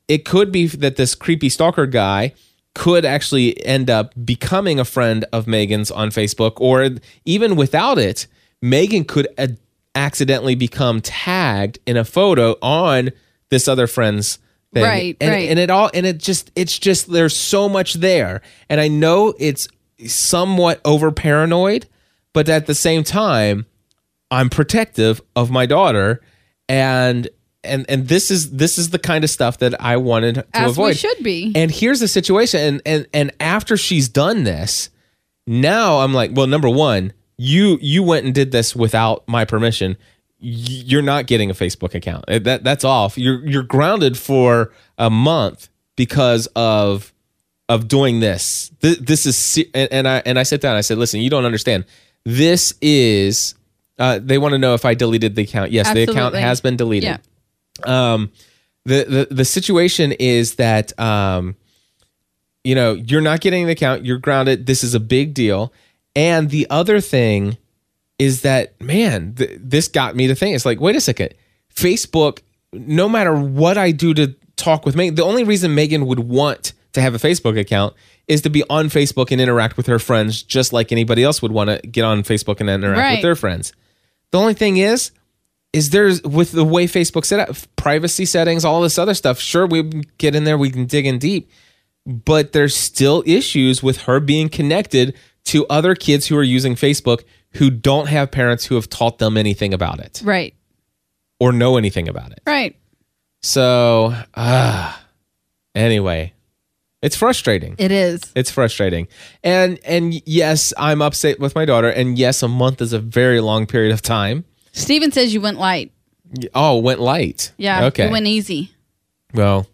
Speaker 1: it could be that this creepy stalker guy could actually end up becoming a friend of Megan's on Facebook, or even without it, Megan could ad- accidentally become tagged in a photo on this other friend's thing.
Speaker 4: Right,
Speaker 1: and,
Speaker 4: right.
Speaker 1: and it all and it just it's just there's so much there. And I know it's somewhat over paranoid, but at the same time, I'm protective of my daughter and and and this is this is the kind of stuff that I wanted to
Speaker 4: As we
Speaker 1: avoid.
Speaker 4: should be.
Speaker 1: And here's the situation and and and after she's done this, now I'm like, well, number 1, you you went and did this without my permission. You're not getting a Facebook account. Uh, That that's off. You're you're grounded for a month because of of doing this. This, this is and, and I and I sat down. I said, "Listen, you don't understand. This is." Uh, they want to know if I deleted the account. Yes, the account has been deleted.
Speaker 4: Yeah.
Speaker 1: Um, the, the the situation is that um, you know you're not getting the account. You're grounded. This is a big deal. And the other thing is that man, th- this got me to think. It's like, wait a second, Facebook. No matter what I do to talk with Megan, the only reason Megan would want to have a Facebook account is to be on Facebook and interact with her friends, just like anybody else would want to get on Facebook and interact with their friends. The only thing is, is there's with the way Facebook set up privacy settings, all this other stuff. Sure, we get in there, we can dig in deep, but there's still issues with her being connected to other kids who are using Facebook who don't have parents who have taught them anything about it
Speaker 4: Right.
Speaker 1: or know anything about it.
Speaker 4: Right.
Speaker 1: So, ah, anyway, it's frustrating.
Speaker 4: It is.
Speaker 1: It's frustrating. And and yes, I'm upset with my daughter and yes, a month is a very long period of time.
Speaker 4: Steven says you went light.
Speaker 1: Oh, went light.
Speaker 4: Yeah.
Speaker 1: Okay.
Speaker 4: It went easy.
Speaker 1: Well,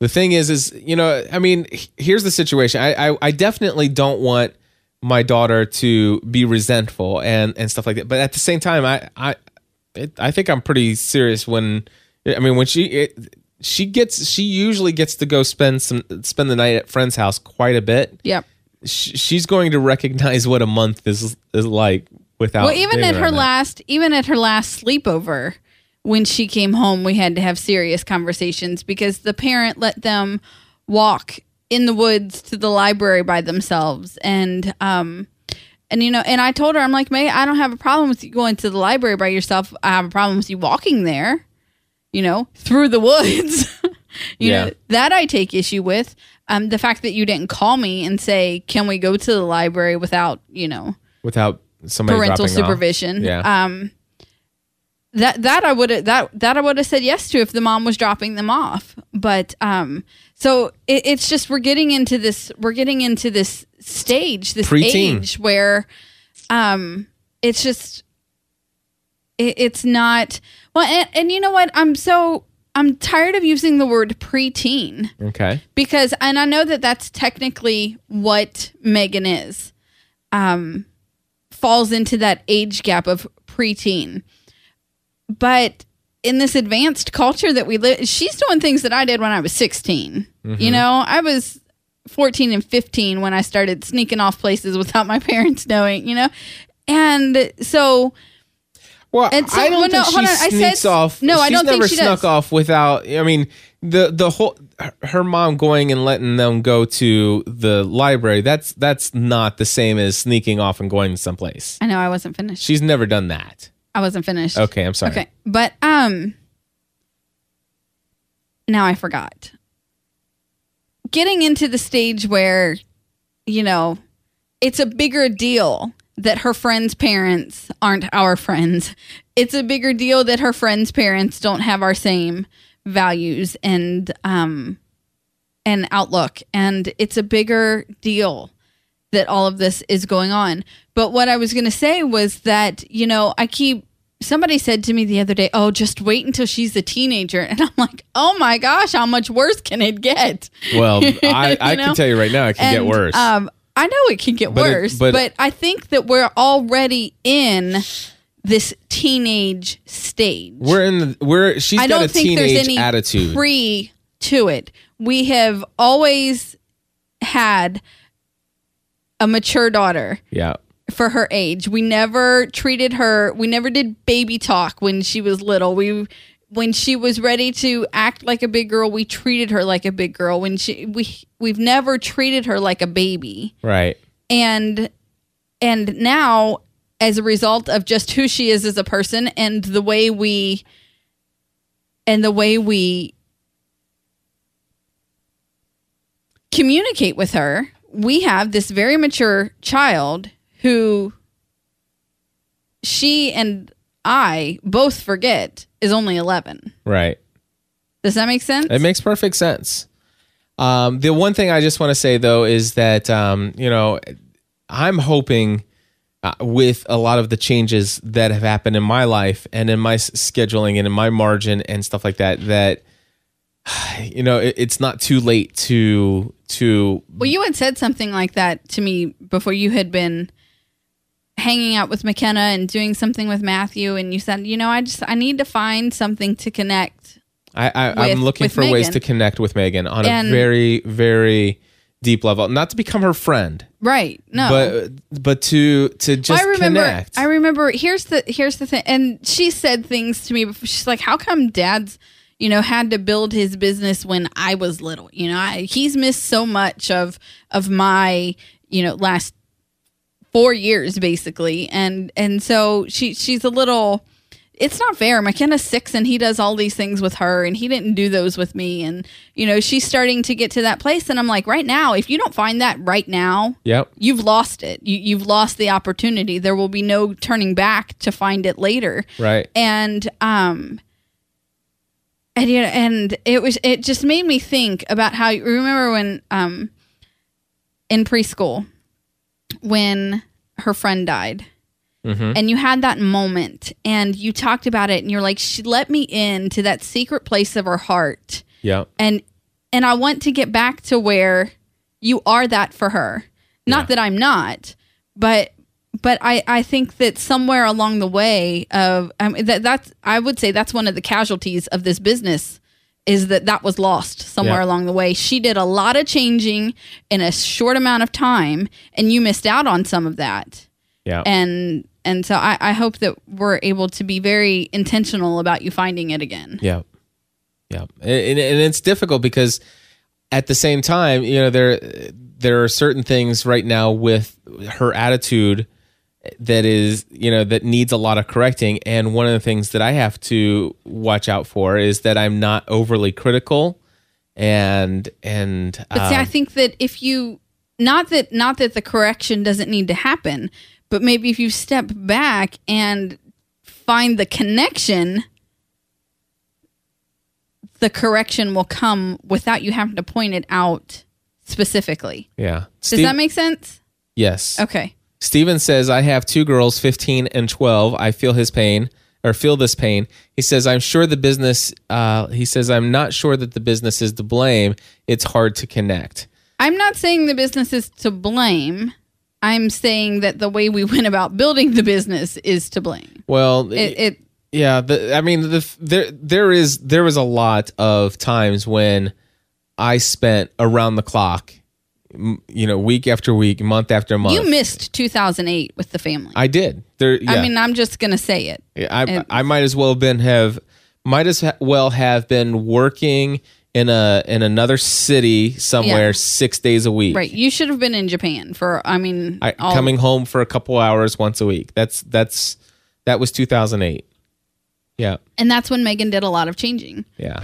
Speaker 1: the thing is, is you know, I mean, here's the situation. I, I, I definitely don't want my daughter to be resentful and and stuff like that. But at the same time, I I it, I think I'm pretty serious when I mean when she it, she gets she usually gets to go spend some spend the night at friend's house quite a bit.
Speaker 4: Yep.
Speaker 1: Sh- she's going to recognize what a month is is like without.
Speaker 4: Well, even at her last, even at her last sleepover, when she came home, we had to have serious conversations because the parent let them walk in the woods to the library by themselves, and um, and you know, and I told her, I'm like, May, I don't have a problem with you going to the library by yourself. I have a problem with you walking there, you know, through the woods. you
Speaker 1: Yeah.
Speaker 4: know, that I take issue with. Um, the fact that you didn't call me and say, "Can we go to the library without, you know,
Speaker 1: without somebody
Speaker 4: parental
Speaker 1: dropping off.
Speaker 4: supervision.
Speaker 1: Yeah.
Speaker 4: Um that that I would have that that I would have said yes to if the mom was dropping them off. But um so it, it's just we're getting into this we're getting into this stage, this
Speaker 1: Preteen.
Speaker 4: age where um it's just it, it's not well and, and you know what? I'm so I'm tired of using the word preteen
Speaker 1: Okay.
Speaker 4: because and I know that that's technically what Megan is. Um falls into that age gap of preteen. But in this advanced culture that we live she's doing things that I did when I was 16. You know, I was 14 and 15 when I started sneaking off places without my parents knowing, you know. And so
Speaker 1: Well,
Speaker 4: And so-
Speaker 1: I don't
Speaker 4: well, no,
Speaker 1: think
Speaker 4: hold
Speaker 1: she
Speaker 4: on,
Speaker 1: sneaks
Speaker 4: said-
Speaker 1: off.
Speaker 4: no, I don't think
Speaker 1: never
Speaker 4: she
Speaker 1: snuck
Speaker 4: does.
Speaker 1: off without. I mean, the the whole her- her mom going and letting them go to the library. That's that's not the same as sneaking off and going someplace.
Speaker 4: I know I wasn't finished.
Speaker 1: She's never done that.
Speaker 4: I wasn't finished.
Speaker 1: Okay, I'm sorry.
Speaker 4: Okay. But um now I forgot. Getting into the stage where you know, it's a bigger deal that her friends' parents aren't our friends. It's a bigger deal that her friends' parents don't have our same values and um and outlook and it's a bigger deal that all of this is going on. But what I was going to say was that, you know, I keep somebody said to me the other day, "Oh, just wait until she's a teenager." And I'm like, "Oh my gosh, how much worse can it get?"
Speaker 1: Well, I, I
Speaker 4: know?
Speaker 1: can tell you right now, it can get worse.
Speaker 4: Um, I know it can get
Speaker 1: But it-
Speaker 4: worse,
Speaker 1: but-
Speaker 4: but, I think that we're already in this teenage stage.
Speaker 1: we're in the we're she's
Speaker 4: I
Speaker 1: got
Speaker 4: don't
Speaker 1: a
Speaker 4: think
Speaker 1: teenage
Speaker 4: there's any
Speaker 1: attitude.
Speaker 4: pre to it. We have always had a mature daughter
Speaker 1: yeah.
Speaker 4: for her age. We never treated her. We never did baby talk when she was little. We when she was ready to act like a big girl, we treated her like a big girl. When she we we've never treated her like a baby.
Speaker 1: Right.
Speaker 4: And and now as a result of just who she is as a person and the way we and the way we communicate with her, we have this very mature child who she and I both forget is only 11.
Speaker 1: Right.
Speaker 4: Does that make sense?
Speaker 1: It makes perfect sense. Um, the one thing I just want to say though is that um, you know I'm hoping uh, with a lot of the changes that have happened in my life and in my s- scheduling and in my margin and stuff like that that you know it, it's not too late to to
Speaker 4: Well, you had said something like that to me before you had been hanging out with McKenna and doing something with Matthew, and you said, you know, I just I need to find something to connect.
Speaker 1: I, I I'm looking for ways to connect with Megan on
Speaker 4: And-
Speaker 1: a very very deep level not to become her friend
Speaker 4: Right? No,
Speaker 1: but but to to just
Speaker 4: Well, I remember.
Speaker 1: connect
Speaker 4: I remember. Here's the here's the thing, and she said things to me before. She's like, "How come Dad's, you know, had to build his business when I was little? You know, I, he's missed so much of of my, you know, last four years basically, and and so she she's a little." It's not fair. McKenna's six and he does all these things with her and he didn't do those with me. And, you know, she's starting to get to that place. And I'm like, right now, if you don't find that right now,
Speaker 1: yep
Speaker 4: you've lost it. You, you've lost the opportunity. There will be no turning back to find it later.
Speaker 1: right
Speaker 4: And um, and you know, and it was it just made me think about how you remember when um, in preschool when her friend died, mm-hmm. and you had that moment and you talked about it and you're like she let me in to that secret place of her heart
Speaker 1: Yeah.
Speaker 4: and and I want to get back to where you are that for her. Not
Speaker 1: Yeah.
Speaker 4: that I'm not, but but I I think that somewhere along the way of I mean, that that's I would say that's one of the casualties of this business is that that was lost somewhere
Speaker 1: Yeah.
Speaker 4: along the way. She did a lot of changing in a short amount of time and you missed out on some of that.
Speaker 1: Yeah.
Speaker 4: And and so I, I hope that we're able to be very intentional about you finding it again.
Speaker 1: Yeah, yeah, and, and and it's difficult because at the same time, you know, there there are certain things right now with her attitude that is, you know, that needs a lot of correcting. And one of the things that I have to watch out for is that I'm not overly critical, and and
Speaker 4: But see, I
Speaker 1: um,
Speaker 4: think that if you not that not that the correction doesn't need to happen, but maybe if you step back and find the connection, the correction will come without you having to point it out specifically.
Speaker 1: yeah.
Speaker 4: Does
Speaker 1: Steve-
Speaker 4: that make sense?
Speaker 1: yes?
Speaker 4: Okay.
Speaker 1: Steven says, I have two girls, 15 and 12. I feel his pain or feel this pain. He says, I'm sure the business, uh, he says, I'm not sure that the business is to blame. It's hard to connect.
Speaker 4: I'm not saying the business is to blame. I'm saying that the way we went about building the business is to blame.
Speaker 1: Well,
Speaker 4: It, it
Speaker 1: yeah, the, I mean, the, there, there is, there was a lot of times when I spent around the clock, you know, week after week, month after month.
Speaker 4: you missed 2008 with the family.
Speaker 1: I did. There, yeah.
Speaker 4: I mean, I'm just gonna say it.
Speaker 1: I I might as well have been have might as well have been working in a in another city somewhere
Speaker 4: Yeah.
Speaker 1: six days a week.
Speaker 4: Right. You should have been in Japan for. I mean,
Speaker 1: I, coming home for a couple hours once a week. That's that's that was 2008. Yeah,
Speaker 4: and that's when Megan did a lot of changing.
Speaker 1: yeah.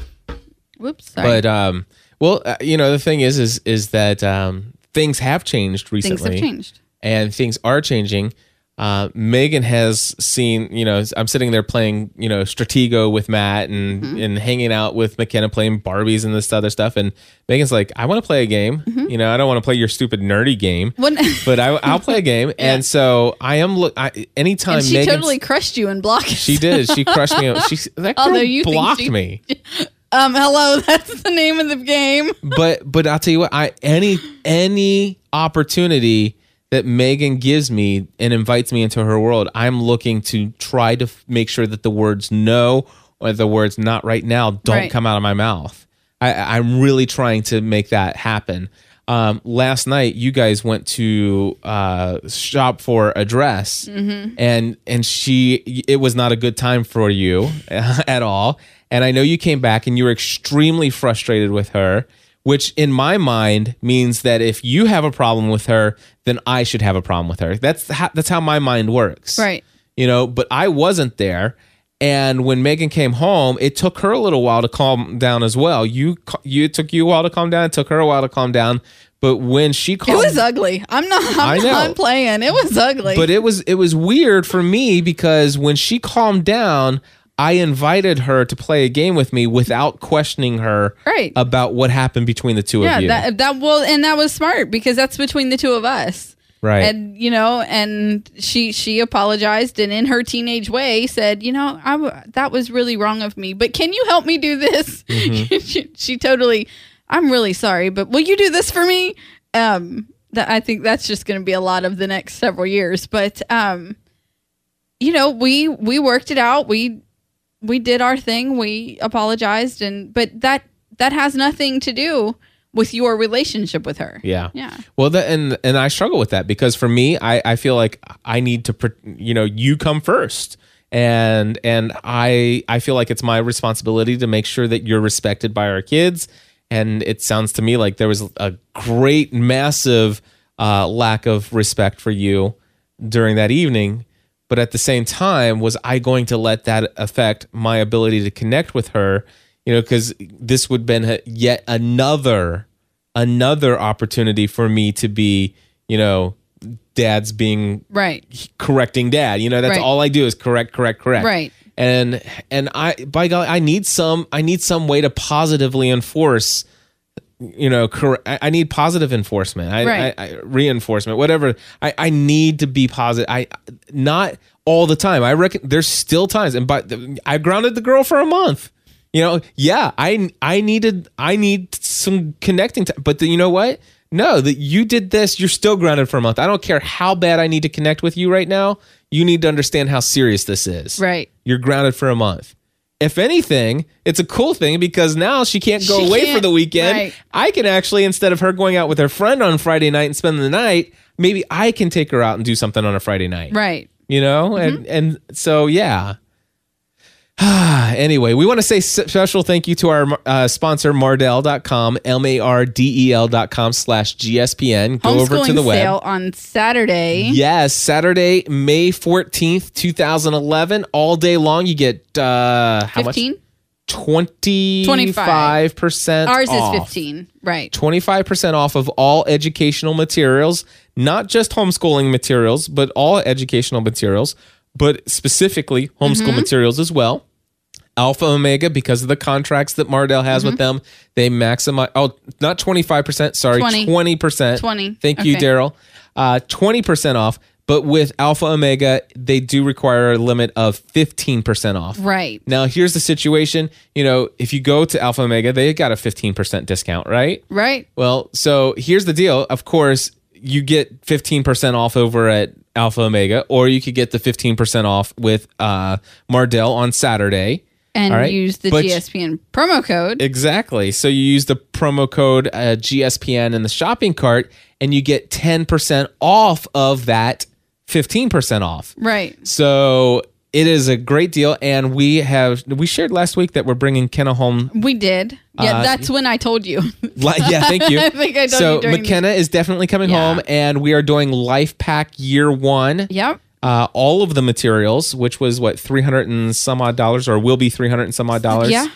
Speaker 4: Whoops. Sorry.
Speaker 1: But um, well, uh, you know, the thing is, is is that um, things have changed recently.
Speaker 4: Things have changed.
Speaker 1: and things are changing. Uh, Megan has seen, you know, I'm sitting there playing, you know, Stratego with Matt and
Speaker 4: Mm-hmm.
Speaker 1: and hanging out with McKenna playing Barbies and this other stuff. And Megan's like, I want to play a game.
Speaker 4: Mm-hmm.
Speaker 1: You know, I don't want to play your stupid nerdy game,
Speaker 4: When,
Speaker 1: but I, I'll play a game. And so I am look. I, anytime
Speaker 4: and she
Speaker 1: Megan's-
Speaker 4: totally crushed you and blocked.
Speaker 1: she did. She crushed me. She that girl
Speaker 4: Although you
Speaker 1: blocked
Speaker 4: she-
Speaker 1: me.
Speaker 4: Um. Hello. That's the name of the game.
Speaker 1: but but I'll tell you what, I any any opportunity that Megan gives me and invites me into her world, I'm looking to try to f- make sure that the words no or the words not right now don't
Speaker 4: Right.
Speaker 1: come out of my mouth. I, I'm really trying to make that happen. Um, last night, you guys went to uh, shop for a dress, and and she it was not a good time for you at all. And I know you came back and you were extremely frustrated with her, which in my mind means that if you have a problem with her, then I should have a problem with her. That's how, that's how my mind works,
Speaker 4: Right.
Speaker 1: You know, but I wasn't there. And when Megan came home, it took her a little while to calm down as well. You you it took you a while to calm down. It took her a while to calm down. But when she
Speaker 4: It was ugly. I'm not.
Speaker 1: I
Speaker 4: I'm
Speaker 1: know.
Speaker 4: not playing. It was ugly.
Speaker 1: but it was it was weird for me because when she calmed down, I invited her to play a game with me without questioning her
Speaker 4: Right.
Speaker 1: about what happened between the two
Speaker 4: yeah.
Speaker 1: of you.
Speaker 4: Yeah, That that well, and that was smart because that's between the two of us.
Speaker 1: Right.
Speaker 4: and you know and she she apologized and in her teenage way said you know I w- that was really wrong of me but can you help me do this
Speaker 1: Mm-hmm.
Speaker 4: she, she totally i'm really sorry but will you do this for me um that i think that's just going to be a lot of the next several years but um you know we we worked it out we we did our thing we apologized and but that that has nothing to do with your relationship with her
Speaker 1: yeah.
Speaker 4: yeah
Speaker 1: Well, that, and and I struggle with that because for me, I I feel like I need to, you know, you come first, and and I I feel like it's my responsibility to make sure that you're respected by our kids. And it sounds to me like there was a great, massive uh, lack of respect for you during that evening. But at the same time, was I going to let that affect my ability to connect with her? You know, because this would have been yet another another opportunity for me to be, you know, dad's being
Speaker 4: right
Speaker 1: correcting dad. You know, that's
Speaker 4: Right.
Speaker 1: all I do is correct, correct, correct.
Speaker 4: Right.
Speaker 1: And and I by golly, I need some I need some way to positively enforce you know, cor- I, need positive enforcement. I,
Speaker 4: Right.
Speaker 1: I, I reinforcement, whatever. I, I need to be positive. I not all the time. I reckon there's still times, and but I grounded the girl for a month. You know, yeah, I I needed I need some connecting time, but the, you know what? No, that you did this, you're still grounded for a month. I don't care how bad I need to connect with you right now. You need to understand how serious this is.
Speaker 4: Right.
Speaker 1: You're grounded for a month. If anything, it's a cool thing because now she can't go
Speaker 4: She
Speaker 1: away for
Speaker 4: can't-
Speaker 1: the weekend.
Speaker 4: right.
Speaker 1: I can actually, instead of her going out with her friend on Friday night and spending the night, maybe I can take her out and do something on a Friday night
Speaker 4: Right.
Speaker 1: you know and mm-hmm. and so yeah anyway we want to say special thank you to our uh, sponsor mardel.com m-a-r-d-e-l.com slash gspn go over to the web
Speaker 4: sale on Saturday.
Speaker 1: Yes, Saturday, May 14th, 2011. All day long, you get uh, how
Speaker 4: 15?
Speaker 1: much? 25%
Speaker 4: Ours
Speaker 1: off.
Speaker 4: is 15. Right.
Speaker 1: 25% off of all educational materials, not just homeschooling materials, but all educational materials, but specifically homeschool
Speaker 4: Mm-hmm.
Speaker 1: materials as well. Alpha Omega, because of the contracts that Mardel has with
Speaker 4: Mm-hmm.
Speaker 1: them, they maximize. Oh, not 25%, sorry,
Speaker 4: 20.
Speaker 1: 20%.
Speaker 4: 20.
Speaker 1: Thank you,
Speaker 4: Okay.
Speaker 1: Daryl. Uh, 20% off. But with Alpha Omega, they do require a limit of 15% off.
Speaker 4: Right.
Speaker 1: Now, here's the situation. You know, if you go to Alpha Omega, they got a 15% discount, right?
Speaker 4: Right.
Speaker 1: Well, so here's the deal. Of course, you get 15% off over at Alpha Omega, or you could get the 15% off with uh, Mardel on Saturday.
Speaker 4: And
Speaker 1: right.
Speaker 4: use the
Speaker 1: But-
Speaker 4: GSPN promo code.
Speaker 1: Exactly. So you use the promo code uh, GSPN in the shopping cart, and you get 10% off of that 15% off.
Speaker 4: right.
Speaker 1: So it is a great deal. And we have, we shared last week that we're bringing Kenna home
Speaker 4: We did. Yeah,
Speaker 1: Uh,
Speaker 4: that's when I told you.
Speaker 1: Yeah, thank you.
Speaker 4: I think I told
Speaker 1: so
Speaker 4: you the-
Speaker 1: McKenna is definitely coming
Speaker 4: Yeah.
Speaker 1: home, and we are doing LIFEPAC Year One.
Speaker 4: yep.
Speaker 1: Uh, all of the materials, which was what three hundred and some odd dollars, or will be three hundred and some odd dollars.
Speaker 4: Yeah.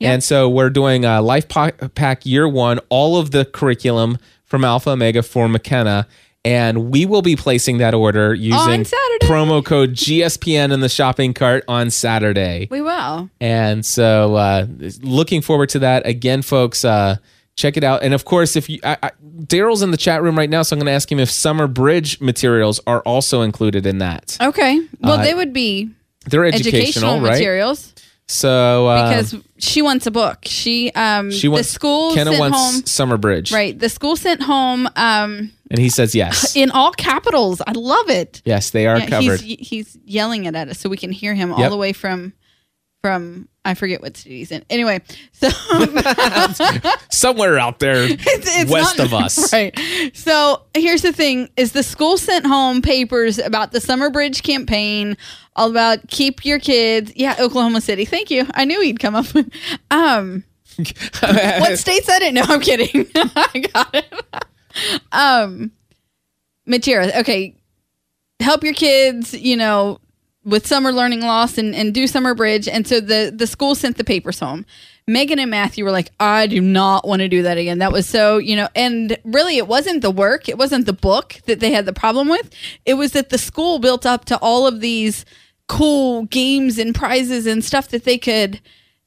Speaker 4: Yep.
Speaker 1: And so we're doing a LIFEPAC Year One, all of the curriculum from Alpha Omega for McKenna. And we will be placing that order using promo code GSPN in the shopping cart on Saturday.
Speaker 4: We will.
Speaker 1: And so, uh, looking forward to that again, folks. Uh, check it out. And of course, if you, I, I, Daryl's in the chat room right now, so I'm going to ask him if Summer Bridge materials are also included in that.
Speaker 4: Okay. Well,
Speaker 1: Uh,
Speaker 4: they would be
Speaker 1: They're educational,
Speaker 4: educational,
Speaker 1: right?
Speaker 4: materials
Speaker 1: So, uh,
Speaker 4: because she wants a book. She um
Speaker 1: she wants
Speaker 4: the school
Speaker 1: Kenna
Speaker 4: sent
Speaker 1: wants
Speaker 4: home
Speaker 1: Summer Bridge,
Speaker 4: right. The school sent home um
Speaker 1: And he says yes.
Speaker 4: in all capitals. I love it.
Speaker 1: yes, they are
Speaker 4: Yeah,
Speaker 1: covered.
Speaker 4: He's he's yelling it at us so we can hear him all the way from from I forget what city he's in. Anyway, so
Speaker 1: Somewhere out there
Speaker 4: it's
Speaker 1: west
Speaker 4: not-
Speaker 1: of us.
Speaker 4: Right. So here's the thing: is the school sent home papers about the Summer Bridge campaign, all about keep your kids. Yeah, Oklahoma City. Thank you. I knew he'd come up with. Um, what state said it? No, I'm kidding. I got it. um, materials. Okay, help your kids. You know. With summer learning loss and, and do summer bridge. And so the, the school sent the papers home. Megan and Matthew were like, I do not want to do that again. That was so, you know, and really it wasn't the work, it wasn't the book that they had the problem with. It was that the school built up to all of these cool games and prizes and stuff that they could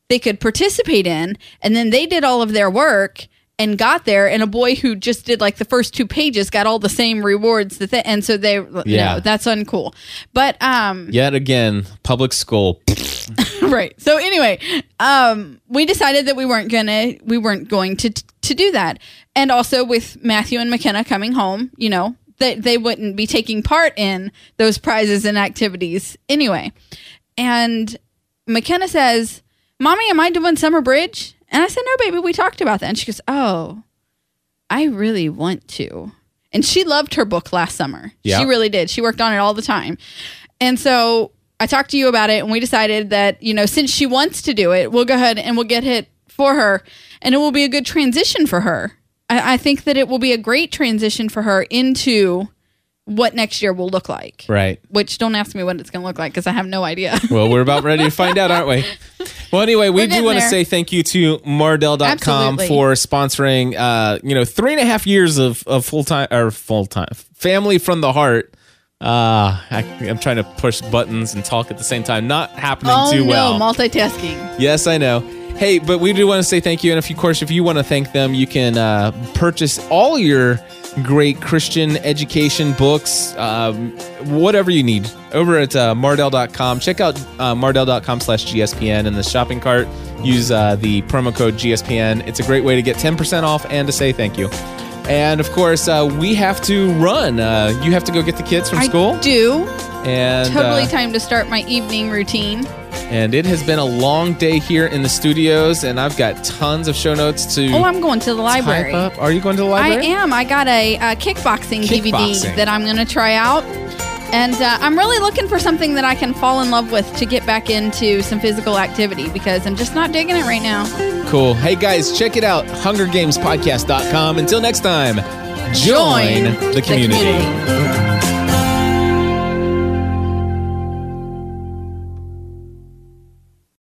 Speaker 4: they could participate in and then they did all of their work and got there and a boy who just did like the first two pages got all the same rewards that they, and so they
Speaker 1: Yeah.
Speaker 4: no that's uncool but um
Speaker 1: Yet again, public school.
Speaker 4: right. So anyway, um, we decided that we weren't gonna we weren't going to to do that, and also with Matthew and McKenna coming home, you know, that they wouldn't be taking part in those prizes and activities anyway. And McKenna says, "Mommy, am I doing summer bridge?" And I said, "No, baby, we talked about that." And she goes, "Oh, I really want to." And she loved her book last summer.
Speaker 1: Yeah.
Speaker 4: She really did. She worked on it all the time. And so I talked to you about it, and we decided that, you know, since she wants to do it, we'll go ahead and we'll get it for her, and it will be a good transition for her. I, I think that it will be a great transition for her into what next year will look like.
Speaker 1: Right.
Speaker 4: Which don't ask me what it's going to look like because I have no idea.
Speaker 1: Well, we're about ready to find out, aren't we? Well, anyway, we do want to say thank you to Mardel.com
Speaker 4: Absolutely.
Speaker 1: for sponsoring, uh, you know, three and a half years of, of full time or full time family from the heart. Uh, I, I'm trying to push buttons and talk at the same time. Not happening
Speaker 4: oh
Speaker 1: too
Speaker 4: no,
Speaker 1: well.
Speaker 4: multitasking.
Speaker 1: Yes, I know. Hey, but we do want to say thank you. And if, of course, if you want to thank them, you can uh, purchase all your great Christian education books, um, whatever you need, over at uh, Mardel.com. Check out uh, Mardel.com slash GSPN in the shopping cart. Use uh, the promo code GSPN. It's a great way to get 10% off and to say thank you. And of course, uh, we have to run. Uh, you have to go get the kids from school.
Speaker 4: I do.
Speaker 1: And
Speaker 4: Totally
Speaker 1: uh,
Speaker 4: time to start my evening routine.
Speaker 1: And it has been a long day here in the studios, and I've got tons of show notes to
Speaker 4: Oh, I'm going to the library.
Speaker 1: up. Are you going to the library?
Speaker 4: I am. I got a, uh kickboxing,
Speaker 1: Kickboxing.
Speaker 4: DVD that I'm going to try out. And uh, I'm really looking for something that I can fall in love with to get back into some physical activity because I'm just not digging it right now.
Speaker 1: Cool. Hey guys, check it out. HungerGamesPodcast.com. Until next time, join,
Speaker 4: Join
Speaker 1: the
Speaker 4: the
Speaker 1: community.
Speaker 4: community.